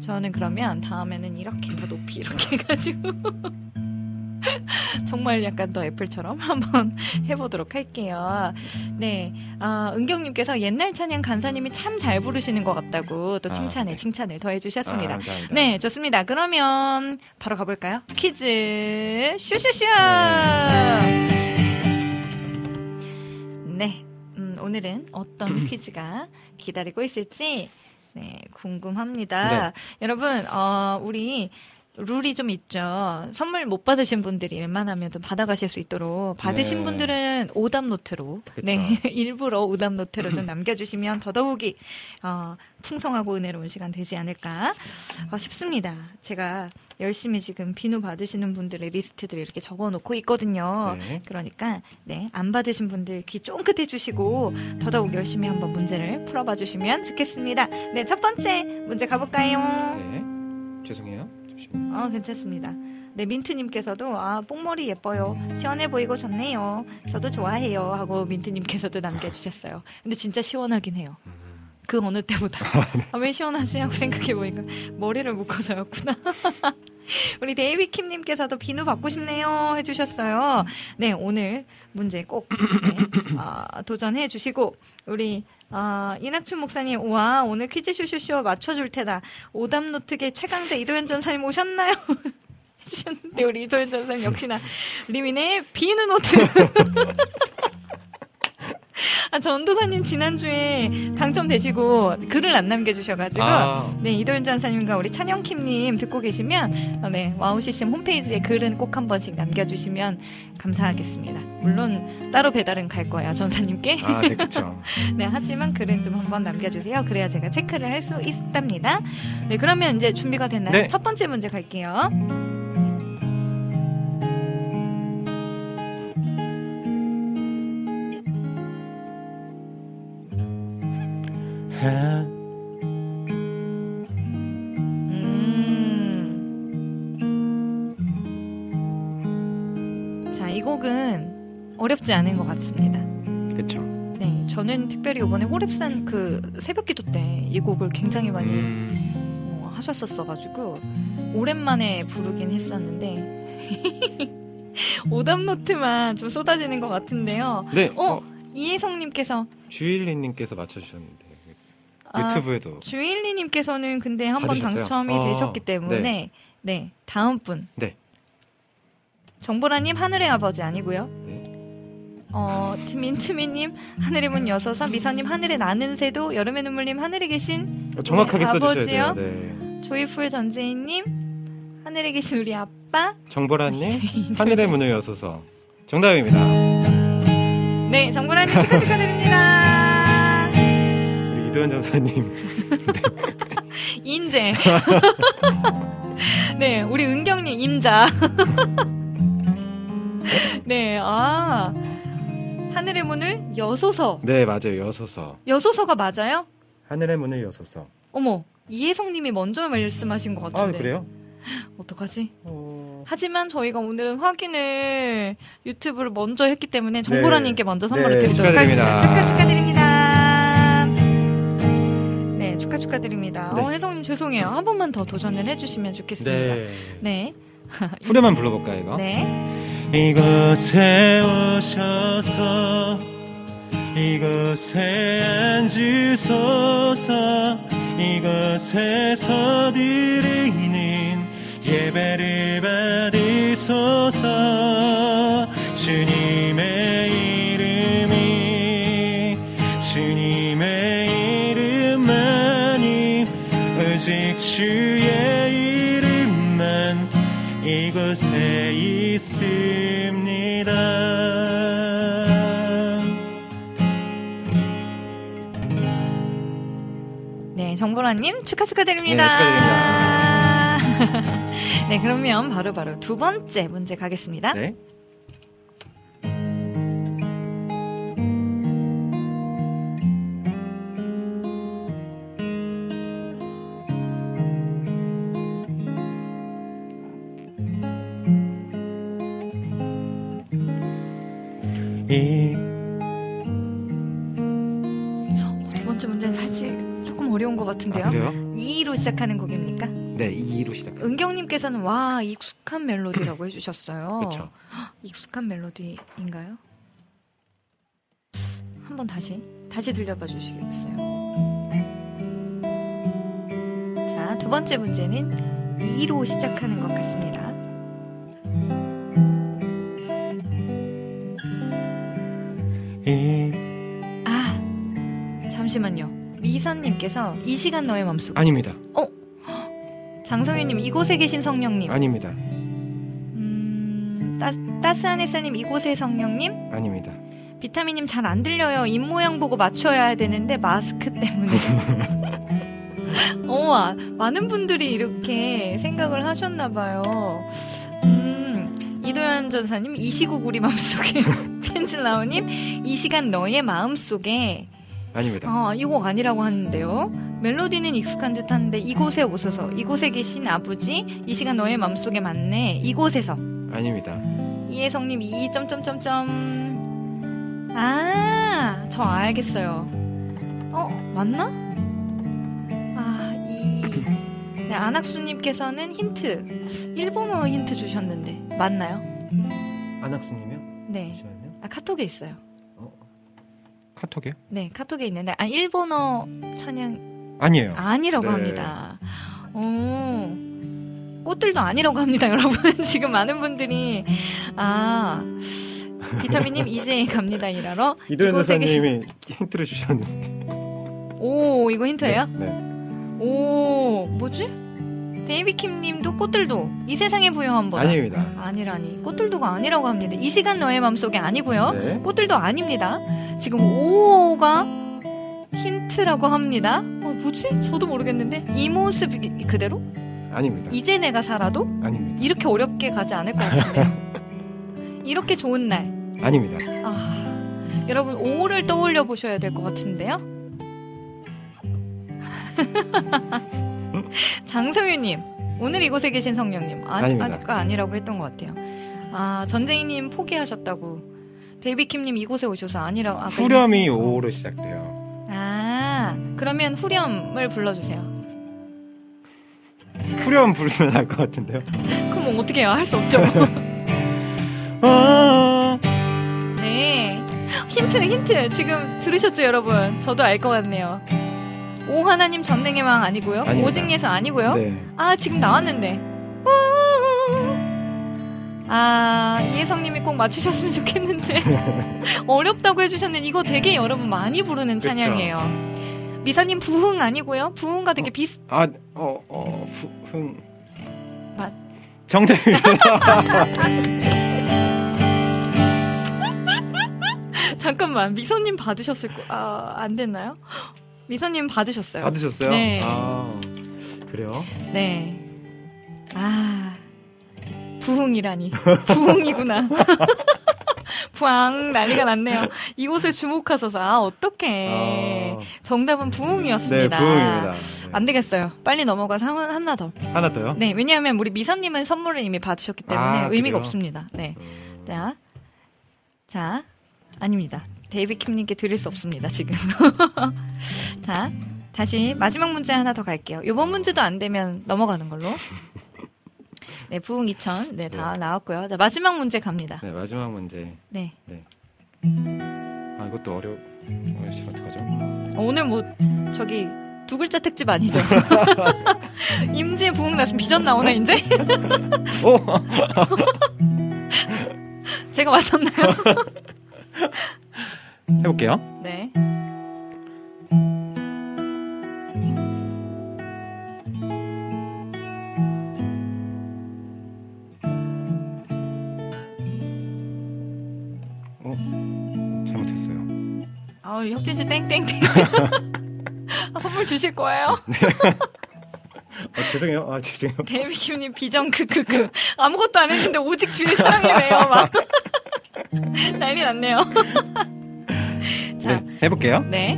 저는 그러면 다음에는 이렇게 더 높이 이렇게 [LAUGHS] 해가지고 정말 약간 더 애플처럼 [LAUGHS] 한번 해보도록 할게요. 네, 아, 은경님께서 옛날 찬양 간사님이 참 잘 부르시는 것 같다고 또 아, 칭찬에 네. 칭찬을 아, 더해주셨습니다. 감사합니다. 네, 좋습니다. 그러면 바로 가볼까요? 퀴즈 슈슈슈. 네. 음, 오늘은 어떤 [CLEARS THROAT] 퀴즈가 기다리고 있을지 네, 궁금합니다. 네. 여러분, 어, 우리 룰이 좀 있죠. 선물 못 받으신 분들이 웬만하면 좀 받아가실 수 있도록 받으신 네. 분들은 오답 노트로 그쵸. 네 [LAUGHS] 일부러 오답 노트로 좀 남겨주시면 더더욱이 어, 풍성하고 은혜로운 시간 되지 않을까 어, 싶습니다. 제가 열심히 지금 비누 받으시는 분들의 리스트들을 이렇게 적어놓고 있거든요. 네. 그러니까 네, 안 받으신 분들 귀 쫑긋해 주시고 더더욱 열심히 한번 문제를 풀어봐 주시면 좋겠습니다. 네, 첫 번째 문제 가볼까요? 네. 죄송해요. 잠시만요. 어, 괜찮습니다. 네, 민트님께서도 아 뽕머리 예뻐요, 시원해 보이고 좋네요. 저도 좋아해요 하고 민트님께서도 남겨주셨어요. 근데 진짜 시원하긴 해요. 음. 그 어느 때보다 [LAUGHS] 아, 왜 시원하지 하고 생각해 보니까 머리를 묶어서였구나. [LAUGHS] 우리 데이비킴님께서도 비누 받고 싶네요 해주셨어요. 네 오늘 문제 꼭 네, 아, 도전해 주시고 우리 아, 이낙춘 목사님 와 오늘 퀴즈 쇼쇼쇼 맞춰줄 테다. 오답 노트계 최강자 이도현 전도사님 오셨나요? [LAUGHS] 해주셨는데 우리 이도현 전도사님 역시나 리민의 비누 노트. [LAUGHS] 아, 전도사님 지난주에 당첨되시고 글을 안 남겨주셔가지고 아. 네 이도현 전도사님과 우리 찬영킴님 듣고 계시면 어, 네 와우 CCM 홈페이지에 글은 꼭 한 번씩 남겨주시면 감사하겠습니다. 물론 따로 배달은 갈 거예요 전사님께. 아, 네, 그쵸. [LAUGHS] 네, 하지만 글은 좀 한번 남겨주세요. 그래야 제가 체크를 할 수 있답니다. 네, 그러면 이제 준비가 됐나요? 네. 첫 번째 문제 갈게요. 하, 음. 자, 이 곡은 어렵지 않은 것 같습니다. 그쵸. 네, 저는 특별히 이번에 호랩산 그 새벽기도 때 이 곡을 굉장히 많이 음, 어, 하셨었어가지고 오랜만에 부르긴 했었는데 [LAUGHS] 오답 노트만 좀 쏟아지는 것 같은데요. 네. 어, 어, 이혜성님께서 주일리님께서 맞춰주셨는데. 아, 유튜브에도. 주일리님께서는 근데 한 번? 당첨이 어, 되셨기 때문에 네. 다음 분 네. 정보라님 하늘의 아버지 아니고요. 네. 어 트민트미님 하늘의 문 여서서 미선님 하늘에 나는 새도 여름의 눈물님 하늘에 계신 어, 정확하게 네, 써주셔야? 돼요. 네. 조이풀 전재인님 하늘에 계신 우리 아빠 정보라님, [LAUGHS] 하늘의 문을 여서서. 정답입니다. 네 정보라님 축하 축하드립니다. 이도현 전사님. [LAUGHS] 인재 [LAUGHS] 네 우리 은경님 임자 [LAUGHS] 네 아 하늘의 문을 여소서 네, 맞아요. 여서서. 여소서가 맞아요? 하늘의 문을 여서서. 어머 이혜성 님이 먼저 말씀하신 것 아, 같은데 그래요? [GASPS] 어떡하지? 어... 하지만 저희가 오늘은 확인을 유튜브를 먼저 했기 때문에 정보라님께 먼저 선물을 네, 드리도록. 하겠습니다. 축하 축하드립니다. 네, 축하 축하드립니다. 네. 어, 혜성님 죄송해요. 한 번만 더 도전을 해주시면 좋겠습니다. 네. 네. [LAUGHS] 후렴만 불러볼까요, 이거? 네. 이곳에 오셔서 이곳에 앉으소서 이곳에 서 드리는 예배를 받으소서 주님의 주의 이름만 이곳에 있습니다. 네, 정보라님 축하 축하드립니다. 네, [LAUGHS] 네, 그러면 바로 바로 두 번째 문제 가겠습니다. 네. 두 번째 문제는 사실 조금 어려운 것 같은데요. 아, 그래요? 2로 시작하는 곡입니까? 네, 2로 시작. 은경님께서는 와 익숙한 멜로디라고 [CLEARS THROAT] 해주셨어요. 그렇죠. 익숙한 멜로디인가요? 한번 다시 다시 들려봐 주시겠어요? 자, 두 번째 문제는 2로 시작하는 것 같습니다. 이 잠시만요. 미선님께서 이 시간 너의 맘속. 아닙니다. 장성윤님 이곳에 계신 성령님. 아닙니다. 음, 따, 따스한 햇살님 이곳의 성령님. 아닙니다. 비타민님 잘 안 들려요. 입 모양 보고 맞춰야 되는데 마스크 때문에. [LAUGHS] 어, 아, 많은 분들이 이렇게 생각을 하셨나 봐요. 음, 이도현 전사님 이 시국 우리 마음속에 [LAUGHS] 펜슬라우님 이 시간 너의 마음 속에 아닙니다. 아, 이곡 아니라고 하는데요. 멜로디는 익숙한 듯 한데 이곳에 오소서 이곳에 계신 아버지 이 시간 너의 마음 속에 맞네 이곳에서 아닙니다. 이혜성님 이 점점점점 아, 저 알겠어요. 어, 맞나? 아, 이 네, 안학수님께서는 힌트 일본어 힌트 주셨는데 맞나요? 안학수님이요? 네, 잠시만요. 아 카톡에 있어요. 카톡이요? 네, 카톡에 있는데 아 일본어 찬양 아니에요. 아니라고 네. 합니다. 오, 꽃들도 아니라고 합니다, [LAUGHS] 여러분. 지금 많은 분들이 아 비타민님 이제 갑니다 일하러. 이도현 이곳에 계신- 선생님이 힌트를 주셨는데. 오, 이거 힌트예요? 네. 오, 뭐지? 데이비킴님도 꽃들도 이 세상에 부여한 보다. 아닙니다. 아니라니 꽃들도가 아니라고 합니다. 이 시간 너의 마음속에 아니고요. 네. 꽃들도 아닙니다. 지금 5호가 힌트라고 합니다. 어, 뭐지? 저도 모르겠는데 이 모습 이- 그대로? 아닙니다. 이제 내가 살아도 아닙니다. 이렇게 어렵게 가지 않을 것 같은데요. [LAUGHS] 이렇게 좋은 날. 아닙니다. 아, 여러분 5호를 떠올려 보셔야 될 것 같은데요. [LAUGHS] [LAUGHS] 장성윤님, 오늘 이곳에 계신 성령님, 아. 아직까 아니라고 했던 것 같아요. 아, 전쟁이님 포기하셨다고. 데이비킴님 이곳에 오셔서 아니라고. 아까 후렴이 5로 시작돼요. 아, 그러면 후렴을 불러주세요. 후렴 부르면 알 것 같은데요. 그럼 뭐 어떻게 해요? 할 수 없죠. [LAUGHS] 아, 네. 힌트, 힌트. 지금 들으셨죠, 여러분? 저도 알 것 같네요. 오 하나님 전능의 왕 아니고요. 아닙니다. 오직 예수 아니고요. 네. 아, 지금 나왔는데. 아, 이혜성님이 꼭 맞추셨으면 좋겠는데. [LAUGHS] 어렵다고 해주셨는데, 이거 되게 여러분 많이 부르는 그쵸. 찬양이에요. 미사님 부흥 아니고요. 부흥과 되게 비슷, 아, 어, 어, 후, 흥. 맞- 정답입니다. [LAUGHS] 잠깐만, 미선님 받으셨을 거, 아, 안 됐나요? 미선님 받으셨어요. 받으셨어요? 네. 아, 그래요? 네. 아, 부흥이라니. 부흥이구나. [LAUGHS] 부앙 난리가 났네요. 이곳에 주목하셔서 아 어떡해. 아, 정답은 네, 부흥이었습니다. 부흥입니다. 네. 안 되겠어요. 빨리 넘어가서 한- 하나 더. 하나 더요? 네, 왜냐하면 우리 미선님은 선물을 이미 받으셨기 때문에 아, 의미가 그래요? 없습니다. 네. 음, 자, 자, 아닙니다. 데이비 킴님께 드릴 수 없습니다, 지금. [LAUGHS] 자, 다시 마지막 문제 하나 더 갈게요. 이번 문제도 안 되면 넘어가는 걸로. 네, 부흥 2000. 네, 다 네. 나왔고요. 자, 마지막 문제 갑니다. 네, 마지막 문제. 네. 아, 이것도 어려, 어려우시 어떡하죠? 어, 오늘 뭐, 저기, 두 글자 특집 아니죠? [LAUGHS] 임지의 부흥 나시면 비전 나오나, 이제? [LAUGHS] 오! 제가 맞췄나요? 해볼게요. 네. 어? 잘못했어요. 아, 혁진 씨 땡땡땡. [LAUGHS] 아, 선물 주실 거예요? 아, [LAUGHS] 죄송해요. 아, 죄송해요. 데뷔킴님 비전 크크크. 아무것도 안 했는데 오직 주의 사랑이네요. 막. [LAUGHS] 난리 났네요. 해볼게요. 네.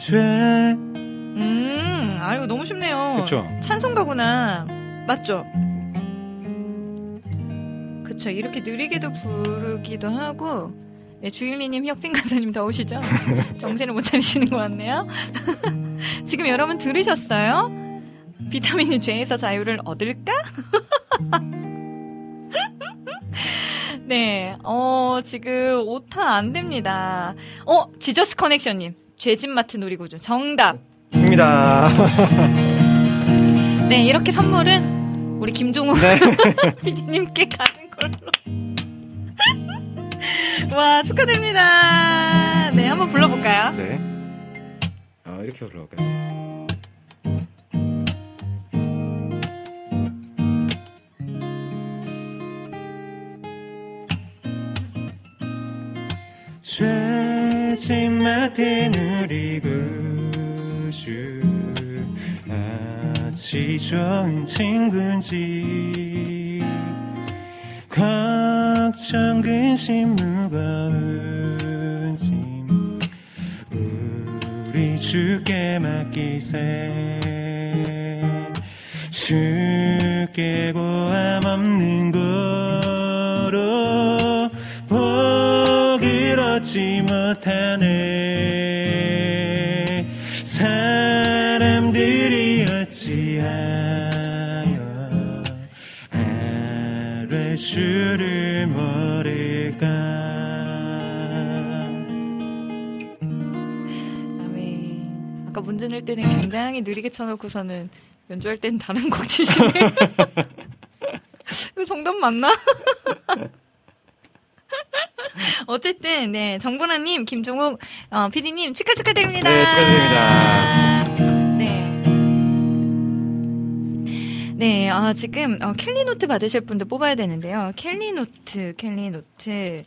죄. 음, 아이고 너무 쉽네요. 그쵸? 찬송가구나. 맞죠? 그쵸. 이렇게 느리게도 부르기도 하고. 네, 주일리님, 혁진 간사님 더 오시죠? [LAUGHS] 정신을 못 차리시는 것 같네요. [LAUGHS] 지금 여러분 들으셨어요? 비타민이 죄에서 자유를 얻을까? [LAUGHS] 네, 어, 지금 오타안 됩니다. 어, 지저스 커넥션님, 죄진마트 놀이구조 정답. 입니다. [LAUGHS] 네, 이렇게 선물은 우리 김종우 네. [LAUGHS] PD님께 가는 걸로. [LAUGHS] 와, 축하드립니다. 네, 한번 불러볼까요? 네. 어, 이렇게 불러볼까요? 죄짓 맡은 우리 구주 아치 좋은 친구인지 걱정 근심 무거운 짐 우리 주께 맡기세 주께 보함 없는 거 얻지 못하네 사람들이 어찌하여 아뢰 주를 모를까 아멘. 아까 문제 낼 때는 굉장히 느리게 쳐놓고서는 연주할 땐 다른 곡 치시네. [LAUGHS] 이거 정답 맞나? [LAUGHS] [LAUGHS] 어쨌든 네 정보라님, 김종욱 어, PD님 축하 축하드립니다. 네, 축하드립니다. 네. 네, 아, 지금 어, 캘리노트 받으실 분들 뽑아야 되는데요. 캘리노트, 캘리노트,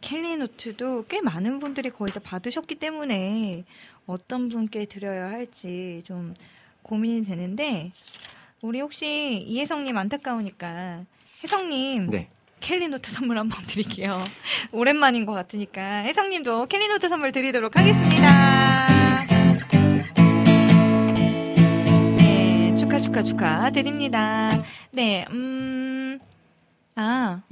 캘리노트도 꽤 많은 분들이 거의 다 받으셨기 때문에 어떤 분께 드려야 할지 좀 고민이 되는데 우리 혹시 이혜성님 안타까우니까 혜성님 네. 캘리노트 선물 한번 드릴게요. [LAUGHS] 오랜만인 것 같으니까 혜성님도 캘리노트 선물 드리도록 하겠습니다. 네, 축하 축하 축하 드립니다. 네, 음, 아.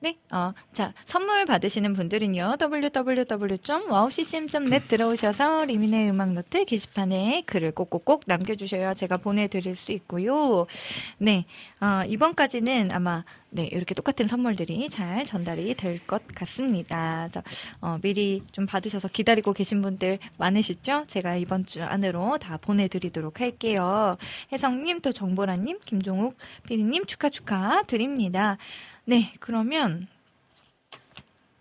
네, 어, 자, 선물 받으시는 분들은요, www.wowccm.net 들어오셔서 리민의 음악노트 게시판에 글을 꼭꼭꼭 남겨주셔야 제가 보내드릴 수 있고요. 네, 어, 이번까지는 아마, 네, 이렇게 똑같은 선물들이 잘 전달이 될 것 같습니다. 그래서, 어, 미리 좀 받으셔서 기다리고 계신 분들 많으시죠? 제가 이번 주 안으로 다 보내드리도록 할게요. 혜성님, 또 정보라님, 김종욱 피디님 축하 축하 드립니다. 네, 그러면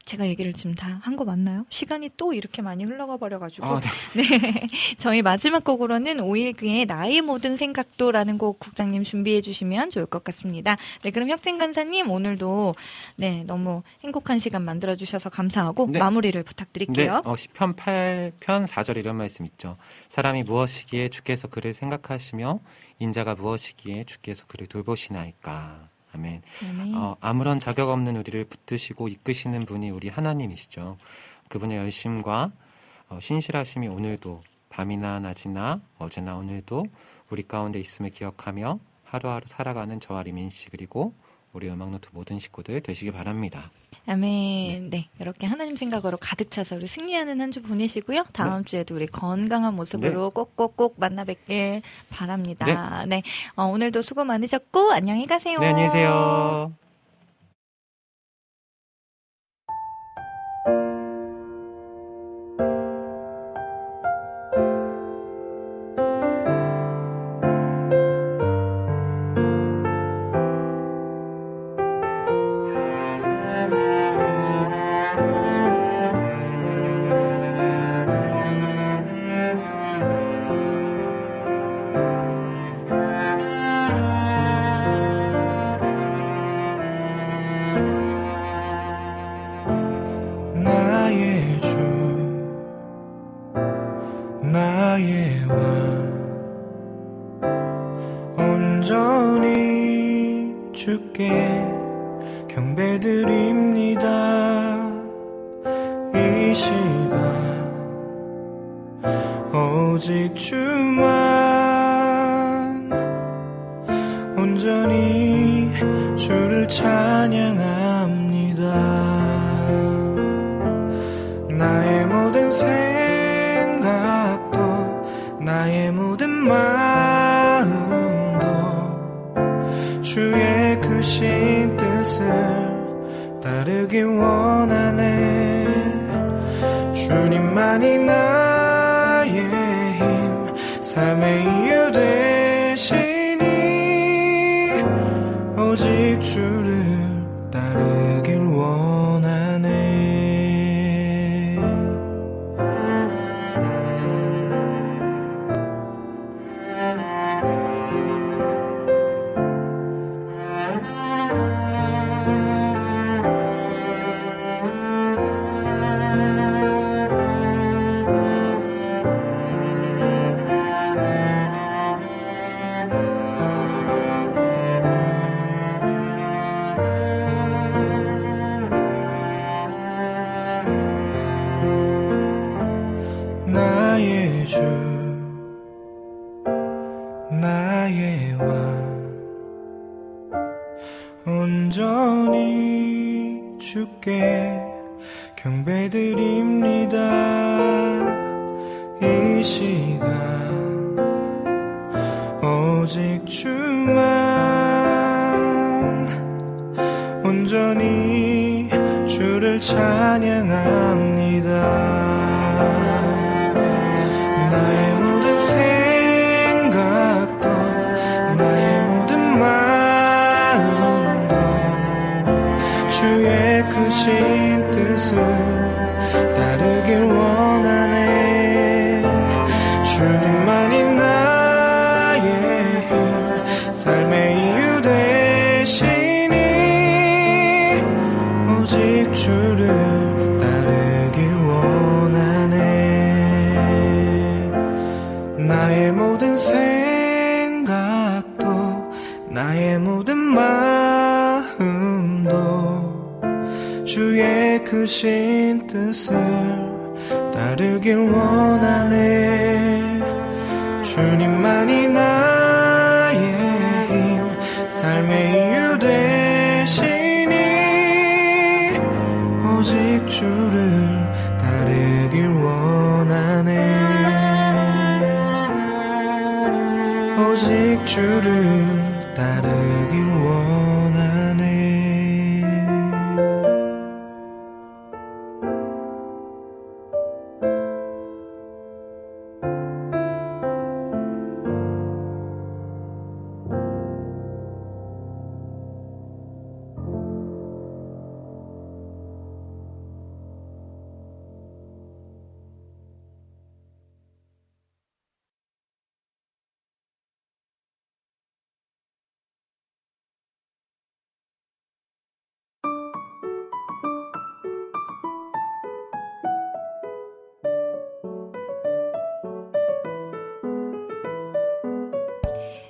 제가 얘기를 지금 다 한 거 맞나요? 시간이 또 이렇게 많이 흘러가 버려가지고. 아, 네. [LAUGHS] 네. 저희 마지막 곡으로는 오일기의 나의 모든 생각도라는 곡 국장님 준비해 주시면 좋을 것 같습니다. 네, 그럼 혁진 간사님 오늘도 네, 너무 행복한 시간 만들어 주셔서 감사하고 네. 마무리를 네, 부탁드릴게요. 어, 시편 8편 4절 이런 말씀 있죠. 사람이 무엇이기에 주께서 그를 생각하시며 인자가 무엇이기에 주께서 그를 돌보시나이까. 아멘. 아멘. 어, 아무런 자격 없는 우리를 붙드시고 이끄시는 분이 우리 하나님이시죠. 그분의 열심과 어, 신실하심이 오늘도 밤이나 낮이나 어제나 오늘도 우리 가운데 있음을 기억하며 하루하루 살아가는 저와 리민 씨 그리고 우리 음악노트 모든 식구들 되시기 바랍니다. 아멘. 네. 이렇게 하나님 생각으로 가득 차서 우리 승리하는 한 주 보내시고요. 다음 주에도 우리 건강한 모습으로 꼭꼭꼭 만나 뵙길 바랍니다. 네. 어, 오늘도 수고 많으셨고, 안녕히 가세요. 네, 안녕히 계세요.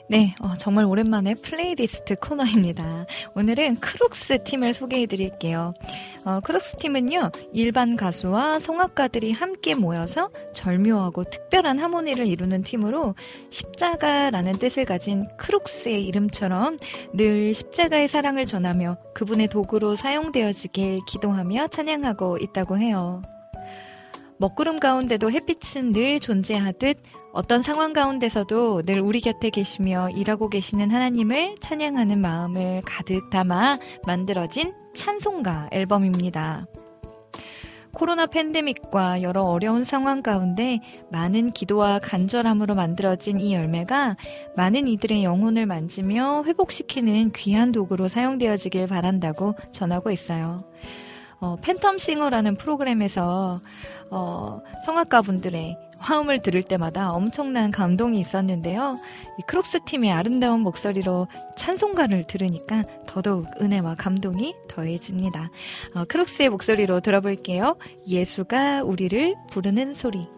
네, 어, 정말 오랜만에 플레이리스트 코너입니다. 오늘은 크룩스 팀을 소개해 드릴게요. 어, 크룩스 팀은요, 일반 가수와 성악가들이 함께 모여서 절묘하고 특별한 하모니를 이루는 팀으로 십자가라는 뜻을 가진 크룩스의 이름처럼 늘 십자가의 사랑을 전하며 그분의 도구로 사용되어지길 기도하며 찬양하고 있다고 해요. 먹구름 가운데도 햇빛은 늘 존재하듯 어떤 상황 가운데서도 늘 우리 곁에 계시며 일하고 계시는 하나님을 찬양하는 마음을 가득 담아 만들어진 찬송가 앨범입니다. 코로나 팬데믹과 여러 어려운 상황 가운데 많은 기도와 간절함으로 만들어진 이 열매가 많은 이들의 영혼을 만지며 회복시키는 귀한 도구로 사용되어지길 바란다고 전하고 있어요. 어, 팬텀 싱어라는 프로그램에서 어, 성악가 분들의 화음을 들을 때마다 엄청난 감동이 있었는데요. 이 크록스 팀의 아름다운 목소리로 찬송가를 들으니까 더더욱 은혜와 감동이 더해집니다. 어, 크록스의 목소리로 들어볼게요. 예수가 우리를 부르는 소리.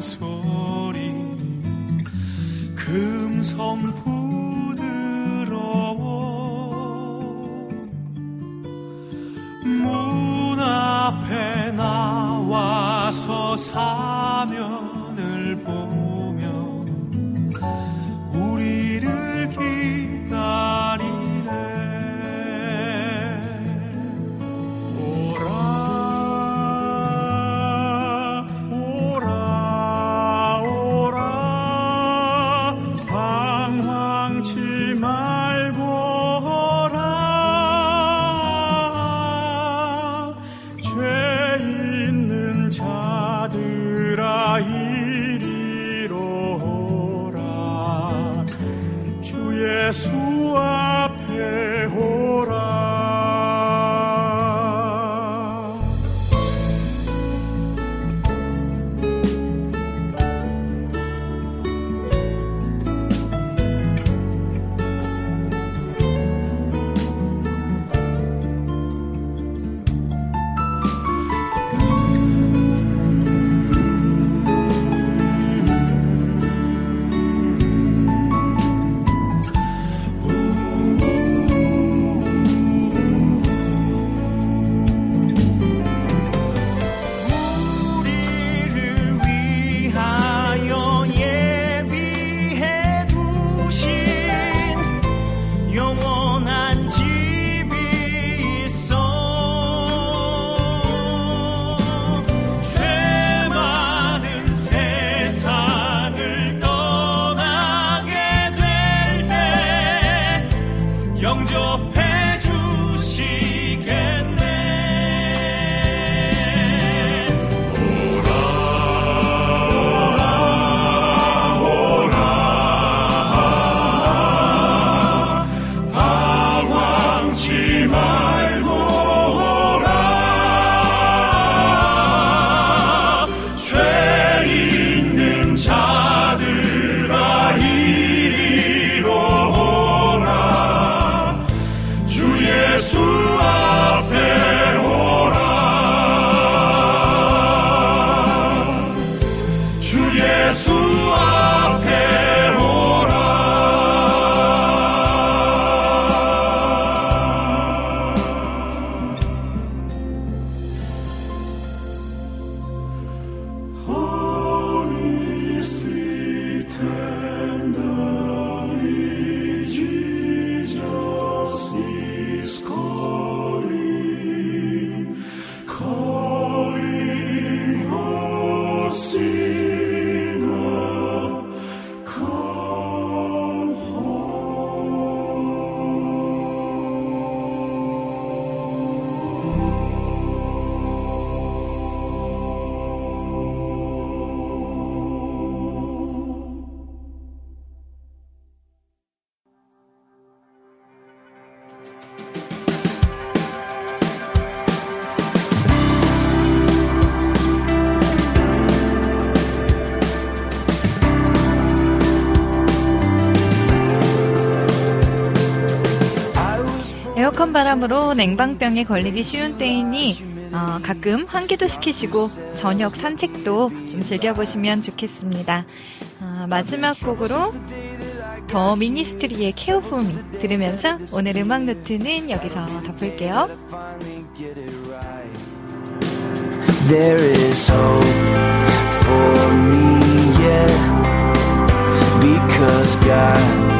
소리. 금성 부 바람으로 냉방병에 걸리기 쉬운 때이니 어, 가끔 환기도 시키시고 저녁 산책도 좀 즐겨보시면 좋겠습니다. 어, 마지막 곡으로 더 미니스트리의 케어 포미 들으면서 오늘 음악 노트는 여기서 덮을게요. There is hope for me, yeah. Because God